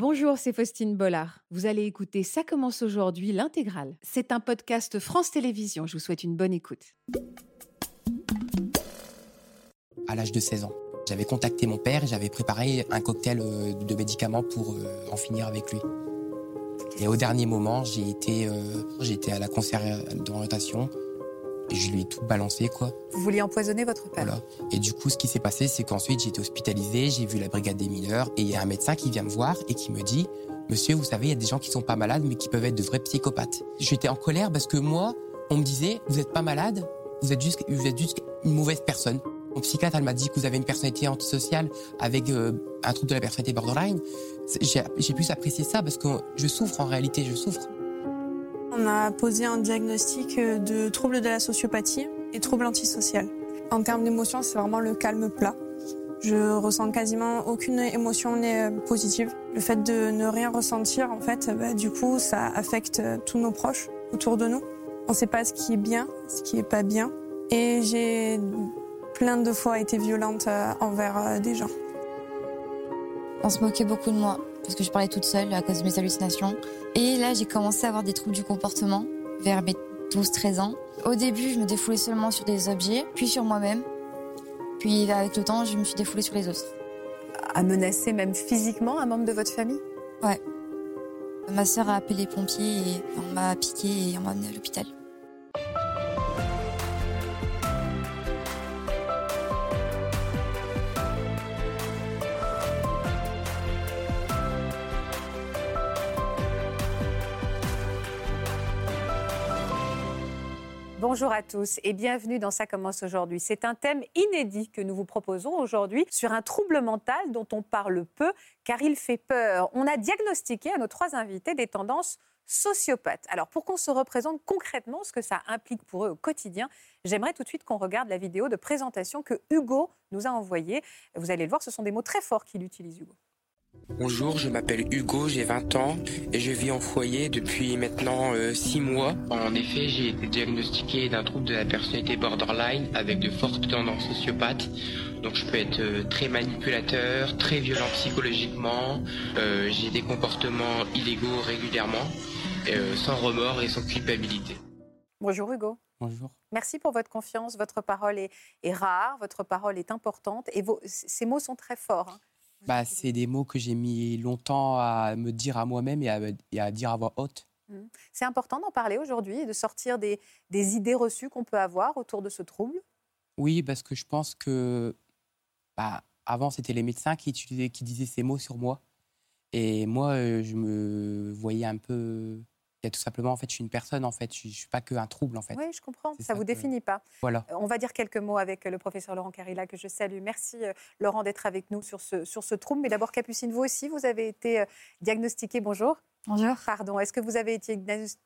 Bonjour, c'est Faustine Bollard. Vous allez écouter Ça commence aujourd'hui, l'intégrale. C'est un podcast France Télévisions. Je vous souhaite une bonne écoute. À l'âge de 16 ans, j'avais contacté mon père et j'avais préparé un cocktail euh, de médicaments pour euh, en finir avec lui. Et au dernier moment, j'ai été, euh, été à la conseillère d'orientation et je lui ai tout balancé, quoi. Vous vouliez empoisonner votre père Voilà. Et du coup, ce qui s'est passé, c'est qu'ensuite, j'ai été hospitalisé, j'ai vu la brigade des mineurs, et il y a un médecin qui vient me voir et qui me dit Monsieur, vous savez, il y a des gens qui sont pas malades, mais qui peuvent être de vrais psychopathes. J'étais en colère parce que moi, on me disait Vous êtes pas malade, vous êtes juste, vous êtes juste une mauvaise personne. Mon psychiatre, elle m'a dit que vous avez une personnalité antisociale avec euh, un trouble de la personnalité borderline. J'ai pu apprécier ça parce que je souffre en réalité, je souffre. On a posé un diagnostic de trouble de la sociopathie et trouble antisocial. En termes d'émotions, c'est vraiment le calme plat. Je ressens quasiment aucune émotion positive. Le fait de ne rien ressentir, en fait, bah, du coup, ça affecte tous nos proches autour de nous. On ne sait pas ce qui est bien, ce qui est pas bien. Et j'ai plein de fois été violente euh, envers euh, des gens. On se moquait beaucoup de moi parce que je parlais toute seule à cause de mes hallucinations. Et là, j'ai commencé à avoir des troubles du comportement vers mes 12-13 ans. Au début, je me défoulais seulement sur des objets, puis sur moi-même. Puis avec le temps, je me suis défoulée sur les autres. À menacer même physiquement un membre de votre famille? Ouais. Ma sœur a appelé les pompiers et on m'a piqué et on m'a amené à l'hôpital. Bonjour à tous et bienvenue dans Ça commence aujourd'hui. C'est un thème inédit que nous vous proposons aujourd'hui sur un trouble mental dont on parle peu car il fait peur. On a diagnostiqué à nos trois invités des tendances sociopathes. Alors pour qu'on se représente concrètement ce que ça implique pour eux au quotidien, j'aimerais tout de suite qu'on regarde la vidéo de présentation que Hugo nous a envoyée. Vous allez le voir, ce sont des mots très forts qu'il utilise Hugo. Bonjour, je m'appelle Hugo, j'ai 20 ans et je vis en foyer depuis maintenant 6 euh, mois. En effet, j'ai été diagnostiqué d'un trouble de la personnalité borderline avec de fortes tendances sociopathes. Donc je peux être euh, très manipulateur, très violent psychologiquement, euh, j'ai des comportements illégaux régulièrement, sans remords et sans culpabilité. Bonjour Hugo. Bonjour. Merci pour votre confiance. Votre parole est, rare, votre parole est importante et ces mots sont très forts. Hein. Bah, c'est des mots que j'ai mis longtemps à me dire à moi-même et, à, dire à voix haute. Mmh. C'est important d'en parler aujourd'hui et de sortir des, des idées reçues qu'on peut avoir autour de ce trouble? Oui, parce que je pense que bah, avant, c'était les médecins qui, disaient ces mots sur moi. Et moi, euh, je me voyais un peu tout simplement, en fait, je suis une personne, en fait. Je ne suis pas qu'un trouble, en fait. Oui, je comprends. Ça ne vous définit pas. Voilà. Euh, on va dire quelques mots avec euh, le professeur Laurent Carilla, que je salue. Merci, euh, Laurent, d'être avec nous sur ce, sur ce trouble. Mais d'abord, Capucine, vous aussi, vous avez été diagnostiqué. Bonjour. Bonjour. Pardon. Est-ce que vous avez été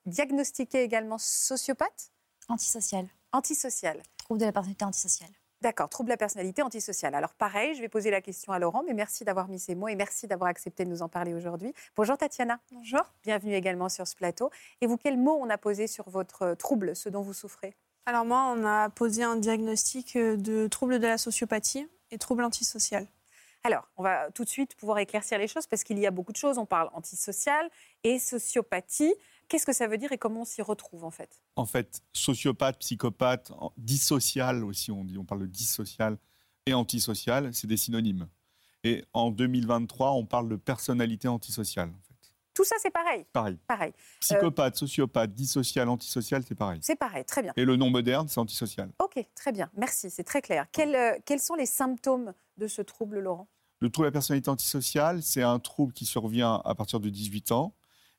diagnostiqué également sociopathe? Antisocial. Antisocial. Trouble de la personnalité antisociale. D'accord, trouble de la personnalité antisociale. Alors pareil, je vais poser la question à Laurent, mais merci d'avoir mis ces mots et merci d'avoir accepté de nous en parler aujourd'hui. Bonjour Tatiana. Bonjour. Bienvenue également sur ce plateau. Et vous, quels mots on a posé sur votre euh, trouble, ce dont vous souffrez? Alors moi, on a posé un diagnostic euh, de trouble de la sociopathie et trouble antisocial. Alors, on va tout de suite pouvoir éclaircir les choses parce qu'il y a beaucoup de choses. On parle antisocial et sociopathie. Qu'est-ce que ça veut dire et comment on s'y retrouve en fait? En fait, sociopathe, psychopathe, dissocial aussi, on dit, on parle de dissocial et antisocial, c'est des synonymes. Et en 2023, on parle de personnalité antisociale. En fait. Tout ça, c'est pareil? Pareil. Pareil. Psychopathe, sociopathe, dissocial, antisocial, c'est pareil. C'est pareil, très bien. Et le nom moderne, c'est antisocial. Ok, très bien. Merci, c'est très clair. Quels, euh, quels sont les symptômes de ce trouble, Laurent? Le trouble de la personnalité antisociale, c'est un trouble qui survient à partir de 18 ans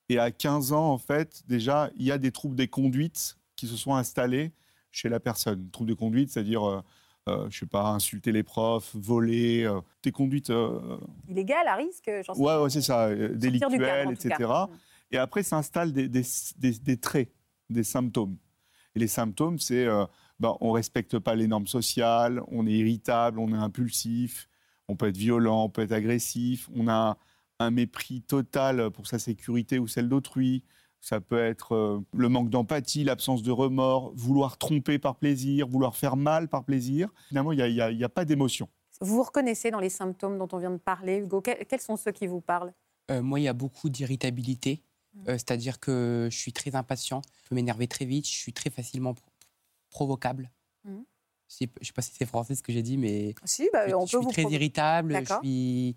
et à 15 ans, en fait, déjà, il y a des troubles des conduites qui se sont installés chez la personne. Troubles de conduite, c'est-à-dire, euh, euh, je sais pas, insulter les profs, voler, euh, des conduites... Illégales, à risque, j'en sais Ouais, ouais c'est ça, délictuelles, etc. Mm. Et après s'installent des, des, des, traits, des symptômes. Et les symptômes, c'est ben, on ne respecte pas les normes sociales, on est irritable, on est impulsif, on peut être violent, on peut être agressif, on a un mépris total pour sa sécurité ou celle d'autrui. Ça peut être euh, le manque d'empathie, l'absence de remords, vouloir tromper par plaisir, vouloir faire mal par plaisir. Finalement, il n'y a, pas d'émotion. Vous vous reconnaissez dans les symptômes dont on vient de parler, Hugo Quels sont ceux qui vous parlent? Euh, Moi, il y a beaucoup d'irritabilité. Mmh. Euh, C'est-à-dire que je suis très impatient, je peux m'énerver très vite, je suis très facilement pro- provocable. Mmh. Je je sais pas si c'est français ce que j'ai dit, mais Si, bah, je, on je peut suis vous très irritable. Je D'accord. suis...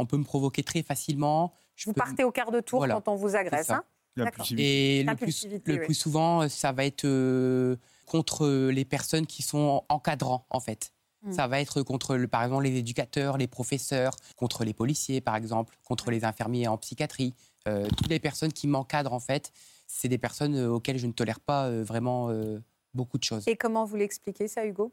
On peut me provoquer très facilement. Je Vous peux- partez au quart de tour Voilà, quand on vous agresse. hein. Et le plus, L'impulsivité, le oui. plus souvent, euh, ça va être euh, contre les personnes qui sont encadrants, en fait. Mm. Ça va être contre, le, par exemple, les éducateurs, les professeurs, contre les policiers, par exemple, contre les infirmiers en psychiatrie. Euh, toutes les personnes qui m'encadrent, en fait, c'est des personnes auxquelles je ne tolère pas euh, vraiment euh, beaucoup de choses. Et comment vous l'expliquez, ça, Hugo?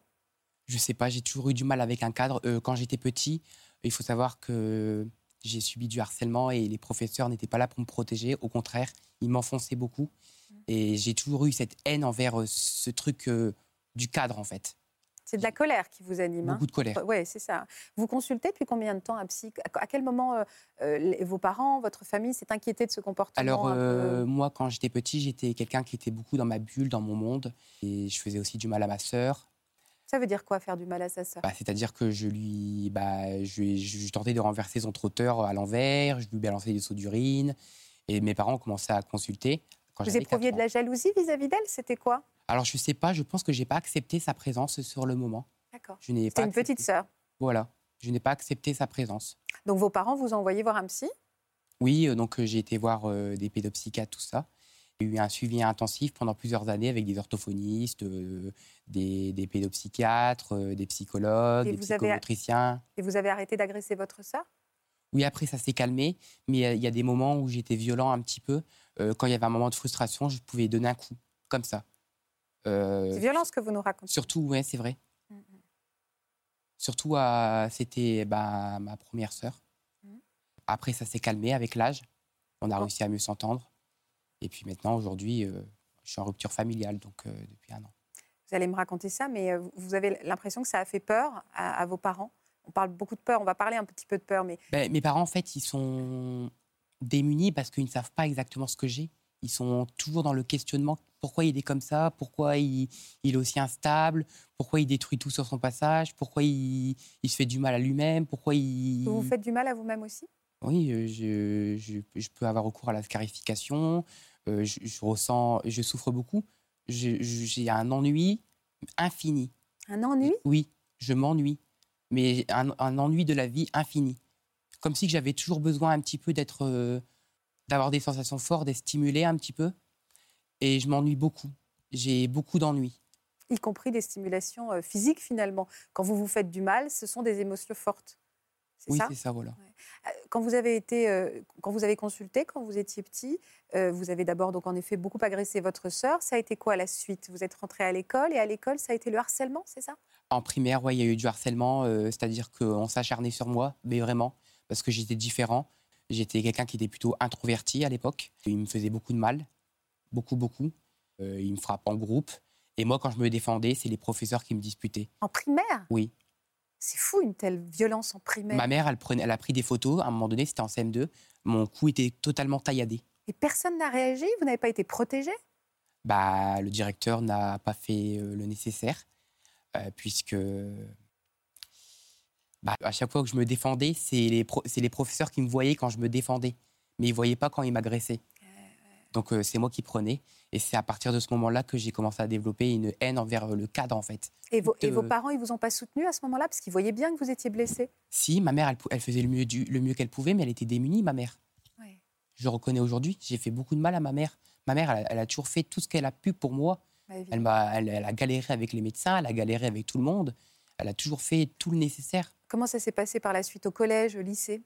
Je sais pas, j'ai toujours eu du mal avec un cadre. Euh, quand j'étais petit, il faut savoir que j'ai subi du harcèlement et les professeurs n'étaient pas là pour me protéger. Au contraire, ils m'enfonçaient beaucoup. Et j'ai toujours eu cette haine envers euh, ce truc euh, du cadre, en fait. C'est de la colère qui vous anime. hein Beaucoup de colère. Oui, c'est ça. Vous consultez depuis combien de temps un psy? À quel moment euh, vos parents, votre famille s'est inquiété de ce comportement Alors, peu- moi, quand j'étais petit, j'étais quelqu'un qui était beaucoup dans ma bulle, dans mon monde. Et je faisais aussi du mal à ma sœur. Ça veut dire quoi, faire du mal à sa sœur? Bah, C'est-à-dire que je lui, bah, je, je, je tentais de renverser son trotteur à l'envers, je lui balançais des seaux d'urine. Et mes parents ont commencé à consulter. Quand Vous éprouviez 4 de la jalousie vis-à-vis d'elle? C'était quoi? Alors, je sais pas, je pense que j'ai pas accepté sa présence sur le moment. D'accord. Je n'ai C'était pas une petite sœur. Voilà. Je n'ai pas accepté sa présence. Donc vos parents vous ont envoyé voir un psy? Oui, euh, donc euh, j'ai été voir euh, des pédopsychiatres, tout ça. J'ai eu un suivi intensif pendant plusieurs années avec des orthophonistes, euh, des, des pédopsychiatres, euh, des psychologues, Et des avez- psychomotriciens. et vous avez arrêté d'agresser votre sœur? Oui, après, ça s'est calmé, mais euh, il y a des moments où j'étais violent un petit peu. Euh, quand il y avait un moment de frustration, je pouvais donner un coup, comme ça. C'est violent ce que vous nous racontez. Surtout, ouais, c'est vrai. Mhm. Surtout, à- c'était bah, ma première sœur. Mhm. Après, ça s'est calmé avec l'âge. On a Oh. réussi à mieux s'entendre. Et puis maintenant, aujourd'hui, euh, je suis en rupture familiale, donc euh, depuis un an. Vous allez me raconter ça, mais euh, vous avez l'impression que ça a fait peur à, à vos parents? On parle beaucoup de peur, on va parler un petit peu de peur, mais Ben, mes parents, en fait, ils sont démunis parce qu'ils ne savent pas exactement ce que j'ai. Ils sont toujours dans le questionnement. Pourquoi il est comme ça? Pourquoi il, il est aussi instable? Pourquoi il détruit tout sur son passage? Pourquoi il, il se fait du mal à lui-même? Pourquoi il... vous vous faites du mal à vous-même aussi? Oui, je, je, je peux avoir recours à la scarification. je, je ressens, je souffre beaucoup. J'ai un ennui infini. Un ennui? Oui, je m'ennuie, mais un, un ennui de la vie infini. Comme si j'avais toujours besoin un petit peu d'être, euh, d'avoir des sensations fortes, d'être stimulé un petit peu. Et je m'ennuie beaucoup. J'ai beaucoup d'ennuis. y compris des stimulations physiques finalement. Quand vous vous faites du mal, ce sont des émotions fortes. Oui, c'est ça, voilà. Euh, Quand vous avez été, euh, quand vous avez consulté, quand vous étiez petit, euh, vous avez d'abord donc en effet beaucoup agressé votre sœur. Ça a été quoi la suite? Vous êtes rentré à l'école et à l'école, ça a été le harcèlement, c'est ça? En primaire, ouais, il y a eu du harcèlement, euh, c'est-à-dire qu'on s'acharnait sur moi, mais vraiment, parce que j'étais différent. J'étais quelqu'un qui était plutôt introverti à l'époque. Il me faisait beaucoup de mal, beaucoup, beaucoup. Il me frappe en groupe. Et moi, quand je me défendais, c'est les professeurs qui me disputaient. En primaire? Oui. C'est fou une telle violence en primaire. Ma mère, elle, prenait, elle a pris des photos. À un moment donné, c'était en CM2. Mon cou était totalement tailladé. Et personne n'a réagi? Vous n'avez pas été protégé? Bah, le directeur n'a pas fait euh, le nécessaire, euh, puisque bah, à chaque fois que je me défendais, c'est les, pro- les professeurs qui me voyaient quand je me défendais, mais ils ne voyaient pas quand ils m'agressaient. Donc euh, c'est moi qui prenais, et c'est à partir de ce moment-là que j'ai commencé à développer une haine envers euh, le cadre, en fait. et vos, et vos parents, ils vous ont pas soutenu à ce moment-là Parce qu'ils voyaient bien que vous étiez blessé? Si, ma mère, elle, faisait le mieux, du- le mieux qu'elle pouvait, mais elle était démunie, ma mère. Ouais. Je reconnais aujourd'hui, j'ai fait beaucoup de mal à ma mère. Ma mère, elle, a- elle a toujours fait tout ce qu'elle a pu pour moi. Bah, Elle, m'a, elle, elle a galéré avec les médecins, elle a galéré avec tout le monde. Elle a toujours fait tout le nécessaire. Comment ça s'est passé par la suite au collège, au lycée?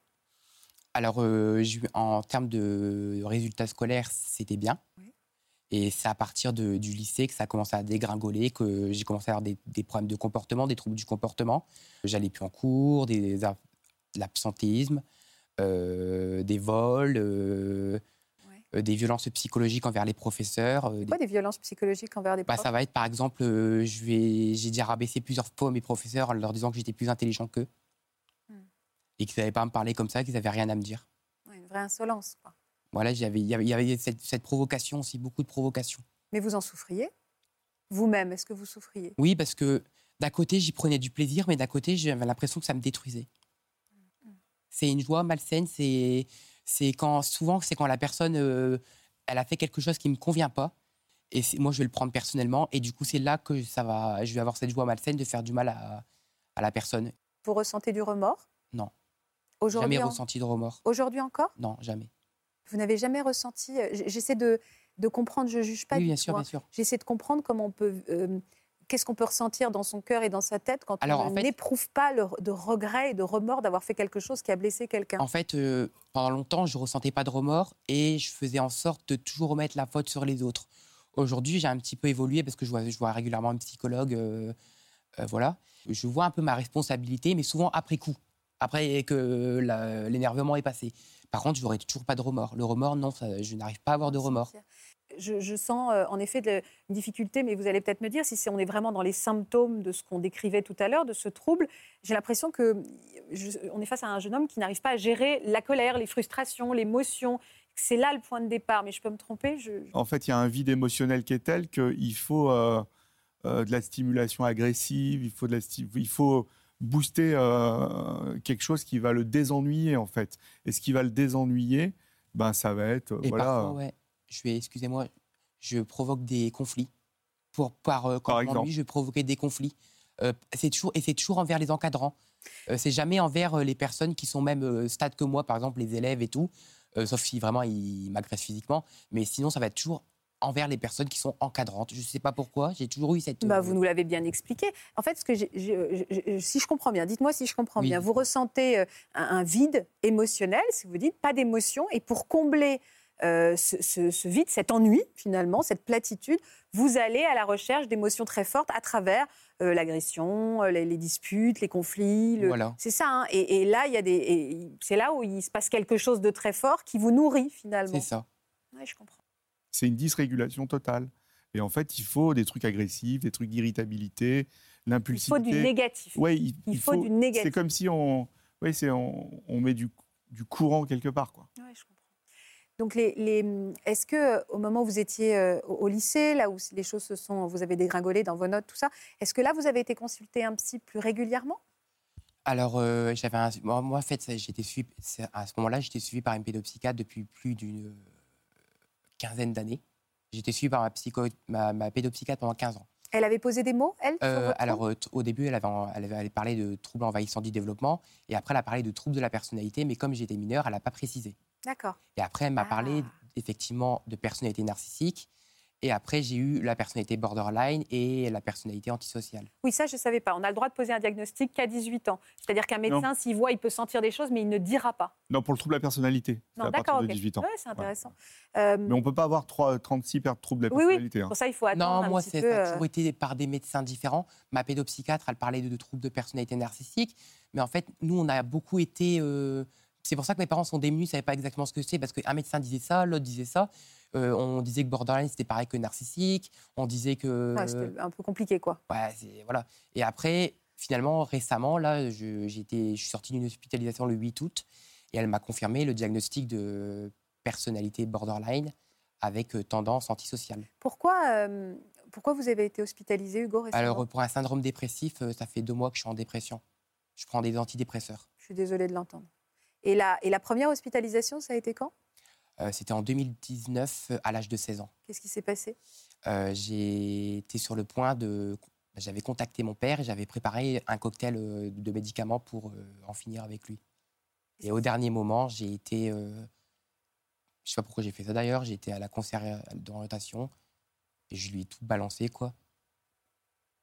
Alors, euh, en termes de résultats scolaires, c'était bien. Oui. Et c'est à partir de- du lycée que ça a commencé à dégringoler, que j'ai commencé à avoir des, des problèmes de comportement, des troubles du comportement. J'allais plus en cours, des, de l'absentéisme, euh, des vols, euh, Ouais. des violences psychologiques envers les professeurs. euh, des- Quoi, des violences psychologiques envers des Bah, profs? ça va être par exemple, je vais, j'ai déjà rabaissé plusieurs fois mes professeurs en leur disant que j'étais plus intelligent qu'eux. Et qu'ils n'avaient pas à me parler comme ça, qu'ils n'avaient rien à me dire. Ouais, Une vraie insolence. quoi. Voilà, il y avait, il y avait cette, cette provocation aussi, beaucoup de provocation. Mais vous en souffriez? Vous-même, est-ce que vous souffriez? Oui, parce que d'un côté, j'y prenais du plaisir, mais d'un côté, j'avais l'impression que ça me détruisait. C'est une joie malsaine, c'est, quand souvent c'est quand la personne elle a fait quelque chose qui me convient pas et moi je vais le prendre personnellement et du coup c'est là que ça va je vais avoir cette joie malsaine de faire du mal à, à la personne. Vous ressentez du remords? Non. Jamais ressenti de remords. Aujourd'hui encore? Non, jamais. Vous n'avez jamais ressenti. J'essaie de, de, comprendre, je ne juge pas. Oui, bien sûr, bien sûr. J'essaie de comprendre comment on peut qu'est-ce qu'on peut ressentir dans son cœur et dans sa tête quand on n'éprouve pas de regret et de remords d'avoir fait quelque chose qui a blessé quelqu'un En fait, euh, pendant longtemps, je ne ressentais pas de remords et je faisais en sorte de toujours remettre la faute sur les autres. Aujourd'hui, j'ai un petit peu évolué parce que je vois, je vois régulièrement un psychologue. Euh, euh, voilà. Je vois un peu ma responsabilité, mais souvent après coup, après que l'énervement est passé. Par contre, je n'aurais toujours pas de remords. Le remords, non, je n'arrive pas à avoir de remords je, sens euh, en effet de, une difficulté, mais vous allez peut-être me dire si on est vraiment dans les symptômes de ce qu'on décrivait tout à l'heure, de ce trouble. J'ai l'impression que on est face à un jeune homme qui n'arrive pas à gérer la colère, les frustrations, l'émotion. C'est là le point de départ, mais je peux me tromper. En fait, il y a un vide émotionnel qui est tel qu'il faut euh, euh, de la stimulation agressive, il faut, de la il faut booster quelque chose qui va le désennuyer, en fait. Et ce qui va le désennuyer, ben, ça va être... voilà, je vais, excusez-moi, je provoque des conflits. Pour, par, euh, quand par je vais provoquer des conflits. Euh, c'est toujours, et c'est toujours envers les encadrants. Euh, c'est jamais envers les personnes qui sont même stade que moi, par exemple les élèves et tout, sauf si vraiment ils m'agressent physiquement. Mais sinon, ça va être toujours envers les personnes qui sont encadrantes. Je ne sais pas pourquoi, j'ai toujours eu cette... Bah, vous nous l'avez bien expliqué. En fait, ce que si je comprends bien, dites-moi si je comprends bien, vous ressentez un, un, vide émotionnel, si vous dites, pas d'émotion, et pour combler euh, ce, vide, cet ennui finalement, cette platitude, vous allez à la recherche d'émotions très fortes à travers euh, l'agression, euh, les, disputes, les conflits. C'est ça. Hein. Et, là, il y a des, c'est là où il se passe quelque chose de très fort qui vous nourrit finalement. C'est ça. je comprends. C'est une dysrégulation totale. Et en fait, il faut des trucs agressifs, des trucs d'irritabilité, l'impulsivité. Il faut du négatif. Oui, il, faut, du négatif. C'est comme si on, ouais, c'est on, on, met du, du courant quelque part, quoi. Ouais, je comprends. Donc, les, est-ce que au moment où vous étiez euh, au lycée, là où les choses se sont, vous avez dégringolé dans vos notes, tout ça, est-ce que là vous avez été consulté un psy plus régulièrement? Alors, euh, j'avais moi, en fait, j'étais suivi à ce moment-là, j'étais suivi par une pédopsychiatre depuis plus d'une quinzaine d'années. J'étais suivi par ma, psycho, ma, pédopsychiatre pendant 15 ans. Elle avait posé des mots, elle Alors, au début, elle avait, elle avait parlé de troubles envahissants du développement, et après, elle a parlé de troubles de la personnalité, mais comme j'étais mineur, elle n'a pas précisé. D'accord. Et après, elle m'a parlé ah. effectivement de personnalité narcissique. Et après, j'ai eu la personnalité borderline et la personnalité antisociale. Oui, ça, je ne savais pas. On a le droit de poser un diagnostic qu'à 18 ans. C'est-à-dire qu'un médecin, s'il voit, il peut sentir des choses, mais il ne dira pas. Non, pour le trouble de la personnalité. Non, d'accord, de 18 ans. Oui, c'est intéressant. Euh, mais on ne peut pas avoir 3, 36 troubles de la personnalité. Oui, oui. Hein. Pour ça, il faut attendre. Non, moi, c'est euh, toujours été par des médecins différents. Ma pédopsychiatre, elle parlait de, troubles de personnalité narcissique. Mais en fait, nous, on a beaucoup été. Euh, c'est pour ça que mes parents sont démunis, ils ne savaient pas exactement ce que c'est, parce qu'un médecin disait ça, l'autre disait ça. Euh, on disait que borderline, c'était pareil que narcissique. On disait que. c'était un peu compliqué, quoi. Ouais, voilà. Et après, finalement, récemment, là, je, été, je suis sorti d'une hospitalisation le 8 août et elle m'a confirmé le diagnostic de personnalité borderline avec euh, tendance antisociale. Pourquoi, euh, pourquoi vous avez été hospitalisé, Hugo récemment? Alors, pour un syndrome dépressif, ça fait deux mois que je suis en dépression. Je prends des antidépresseurs. Je suis désolée de l'entendre. Et la, et la première hospitalisation, ça a été quand? Euh, C'était en 2019, euh, à l'âge de 16 ans. Qu'est-ce qui s'est passé? Euh, J'ai été sur le point de... J'avais contacté mon père et j'avais préparé un cocktail de médicaments pour en finir avec lui. Et au dernier moment, j'ai été... je ne sais pas pourquoi j'ai fait ça d'ailleurs. J'ai été à la conseillère d'orientation et je lui ai tout balancé, quoi.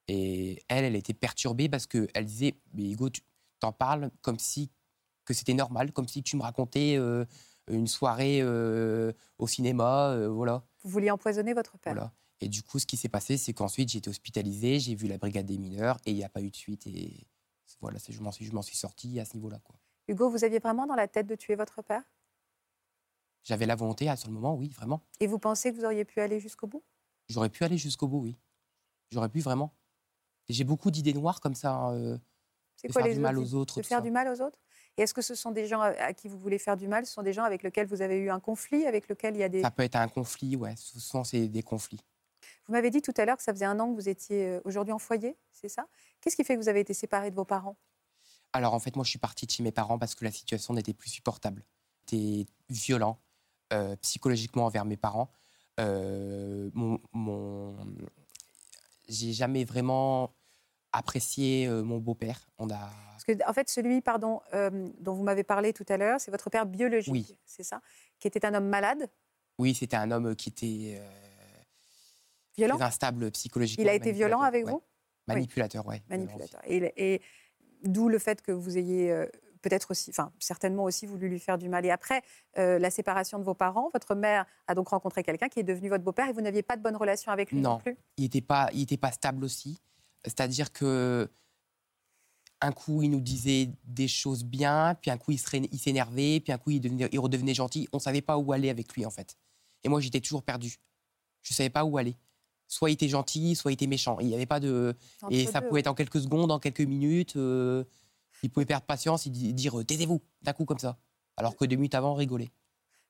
Et elle, elle était perturbée parce qu'elle disait, mais Hugo, tu t'en parles comme si que c'était normal, comme si tu me racontais euh, une soirée euh, au cinéma, euh, voilà. Vous vouliez empoisonner votre père. Voilà. Et du coup, ce qui s'est passé, c'est qu'ensuite j'ai été hospitalisé, j'ai vu la brigade des mineurs et il n'y a pas eu de suite. Et voilà, je m'en suis, je suis sorti à ce niveau-là. Quoi. Hugo, vous aviez vraiment dans la tête de tuer votre père? J'avais la volonté à ce moment, oui, vraiment. Et vous pensez que vous auriez pu aller jusqu'au bout? J'aurais pu aller jusqu'au bout, oui. J'aurais pu vraiment. j'ai beaucoup d'idées noires comme ça. c'est quoi faire du mal aux autres. De faire du mal aux autres? Et est-ce que ce sont des gens à qui vous voulez faire du mal? Ce sont des gens avec lesquels vous avez eu un conflit, avec lesquels il y a des... Ça peut être un conflit, ouais. Souvent, c'est des conflits. Vous m'avez dit tout à l'heure que ça faisait un an que vous étiez euh, aujourd'hui en foyer, c'est ça? Qu'est-ce qui fait que vous avez été séparé de vos parents? Alors, en fait, moi, je suis partie de chez mes parents parce que la situation n'était plus supportable. J'étais violent psychologiquement envers mes parents. mon, mon... J'ai jamais vraiment apprécié mon beau-père. On a... Parce que, en fait, celui pardon, dont vous m'avez parlé tout à l'heure, c'est votre père biologique, oui. c'est ça Qui était un homme malade? Oui, c'était un homme qui était violent? très instable psychologiquement. Il a été violent avec vous? Manipulateur, oui. Manipulateur. Et, et d'où le fait que vous ayez peut-être aussi, enfin certainement aussi voulu lui faire du mal. Et après euh, la séparation de vos parents, votre mère a donc rencontré quelqu'un qui est devenu votre beau-père et vous n'aviez pas de bonne relation avec lui non, non plus? Il n'était pas, il était pas stable aussi. C'est-à-dire que un coup il nous disait des choses bien, puis un coup il s'énervait, puis un coup il, il redevenait gentil. On savait pas où aller avec lui en fait. Et moi j'étais toujours perdu. Je savais pas où aller. Soit il était gentil, soit il était méchant. Il n'y avait pas de. et ça pouvait être en quelques secondes, en quelques minutes. Euh, il pouvait perdre patience et dire euh, taisez-vous d'un coup comme ça. Alors que deux minutes avant, on rigolait.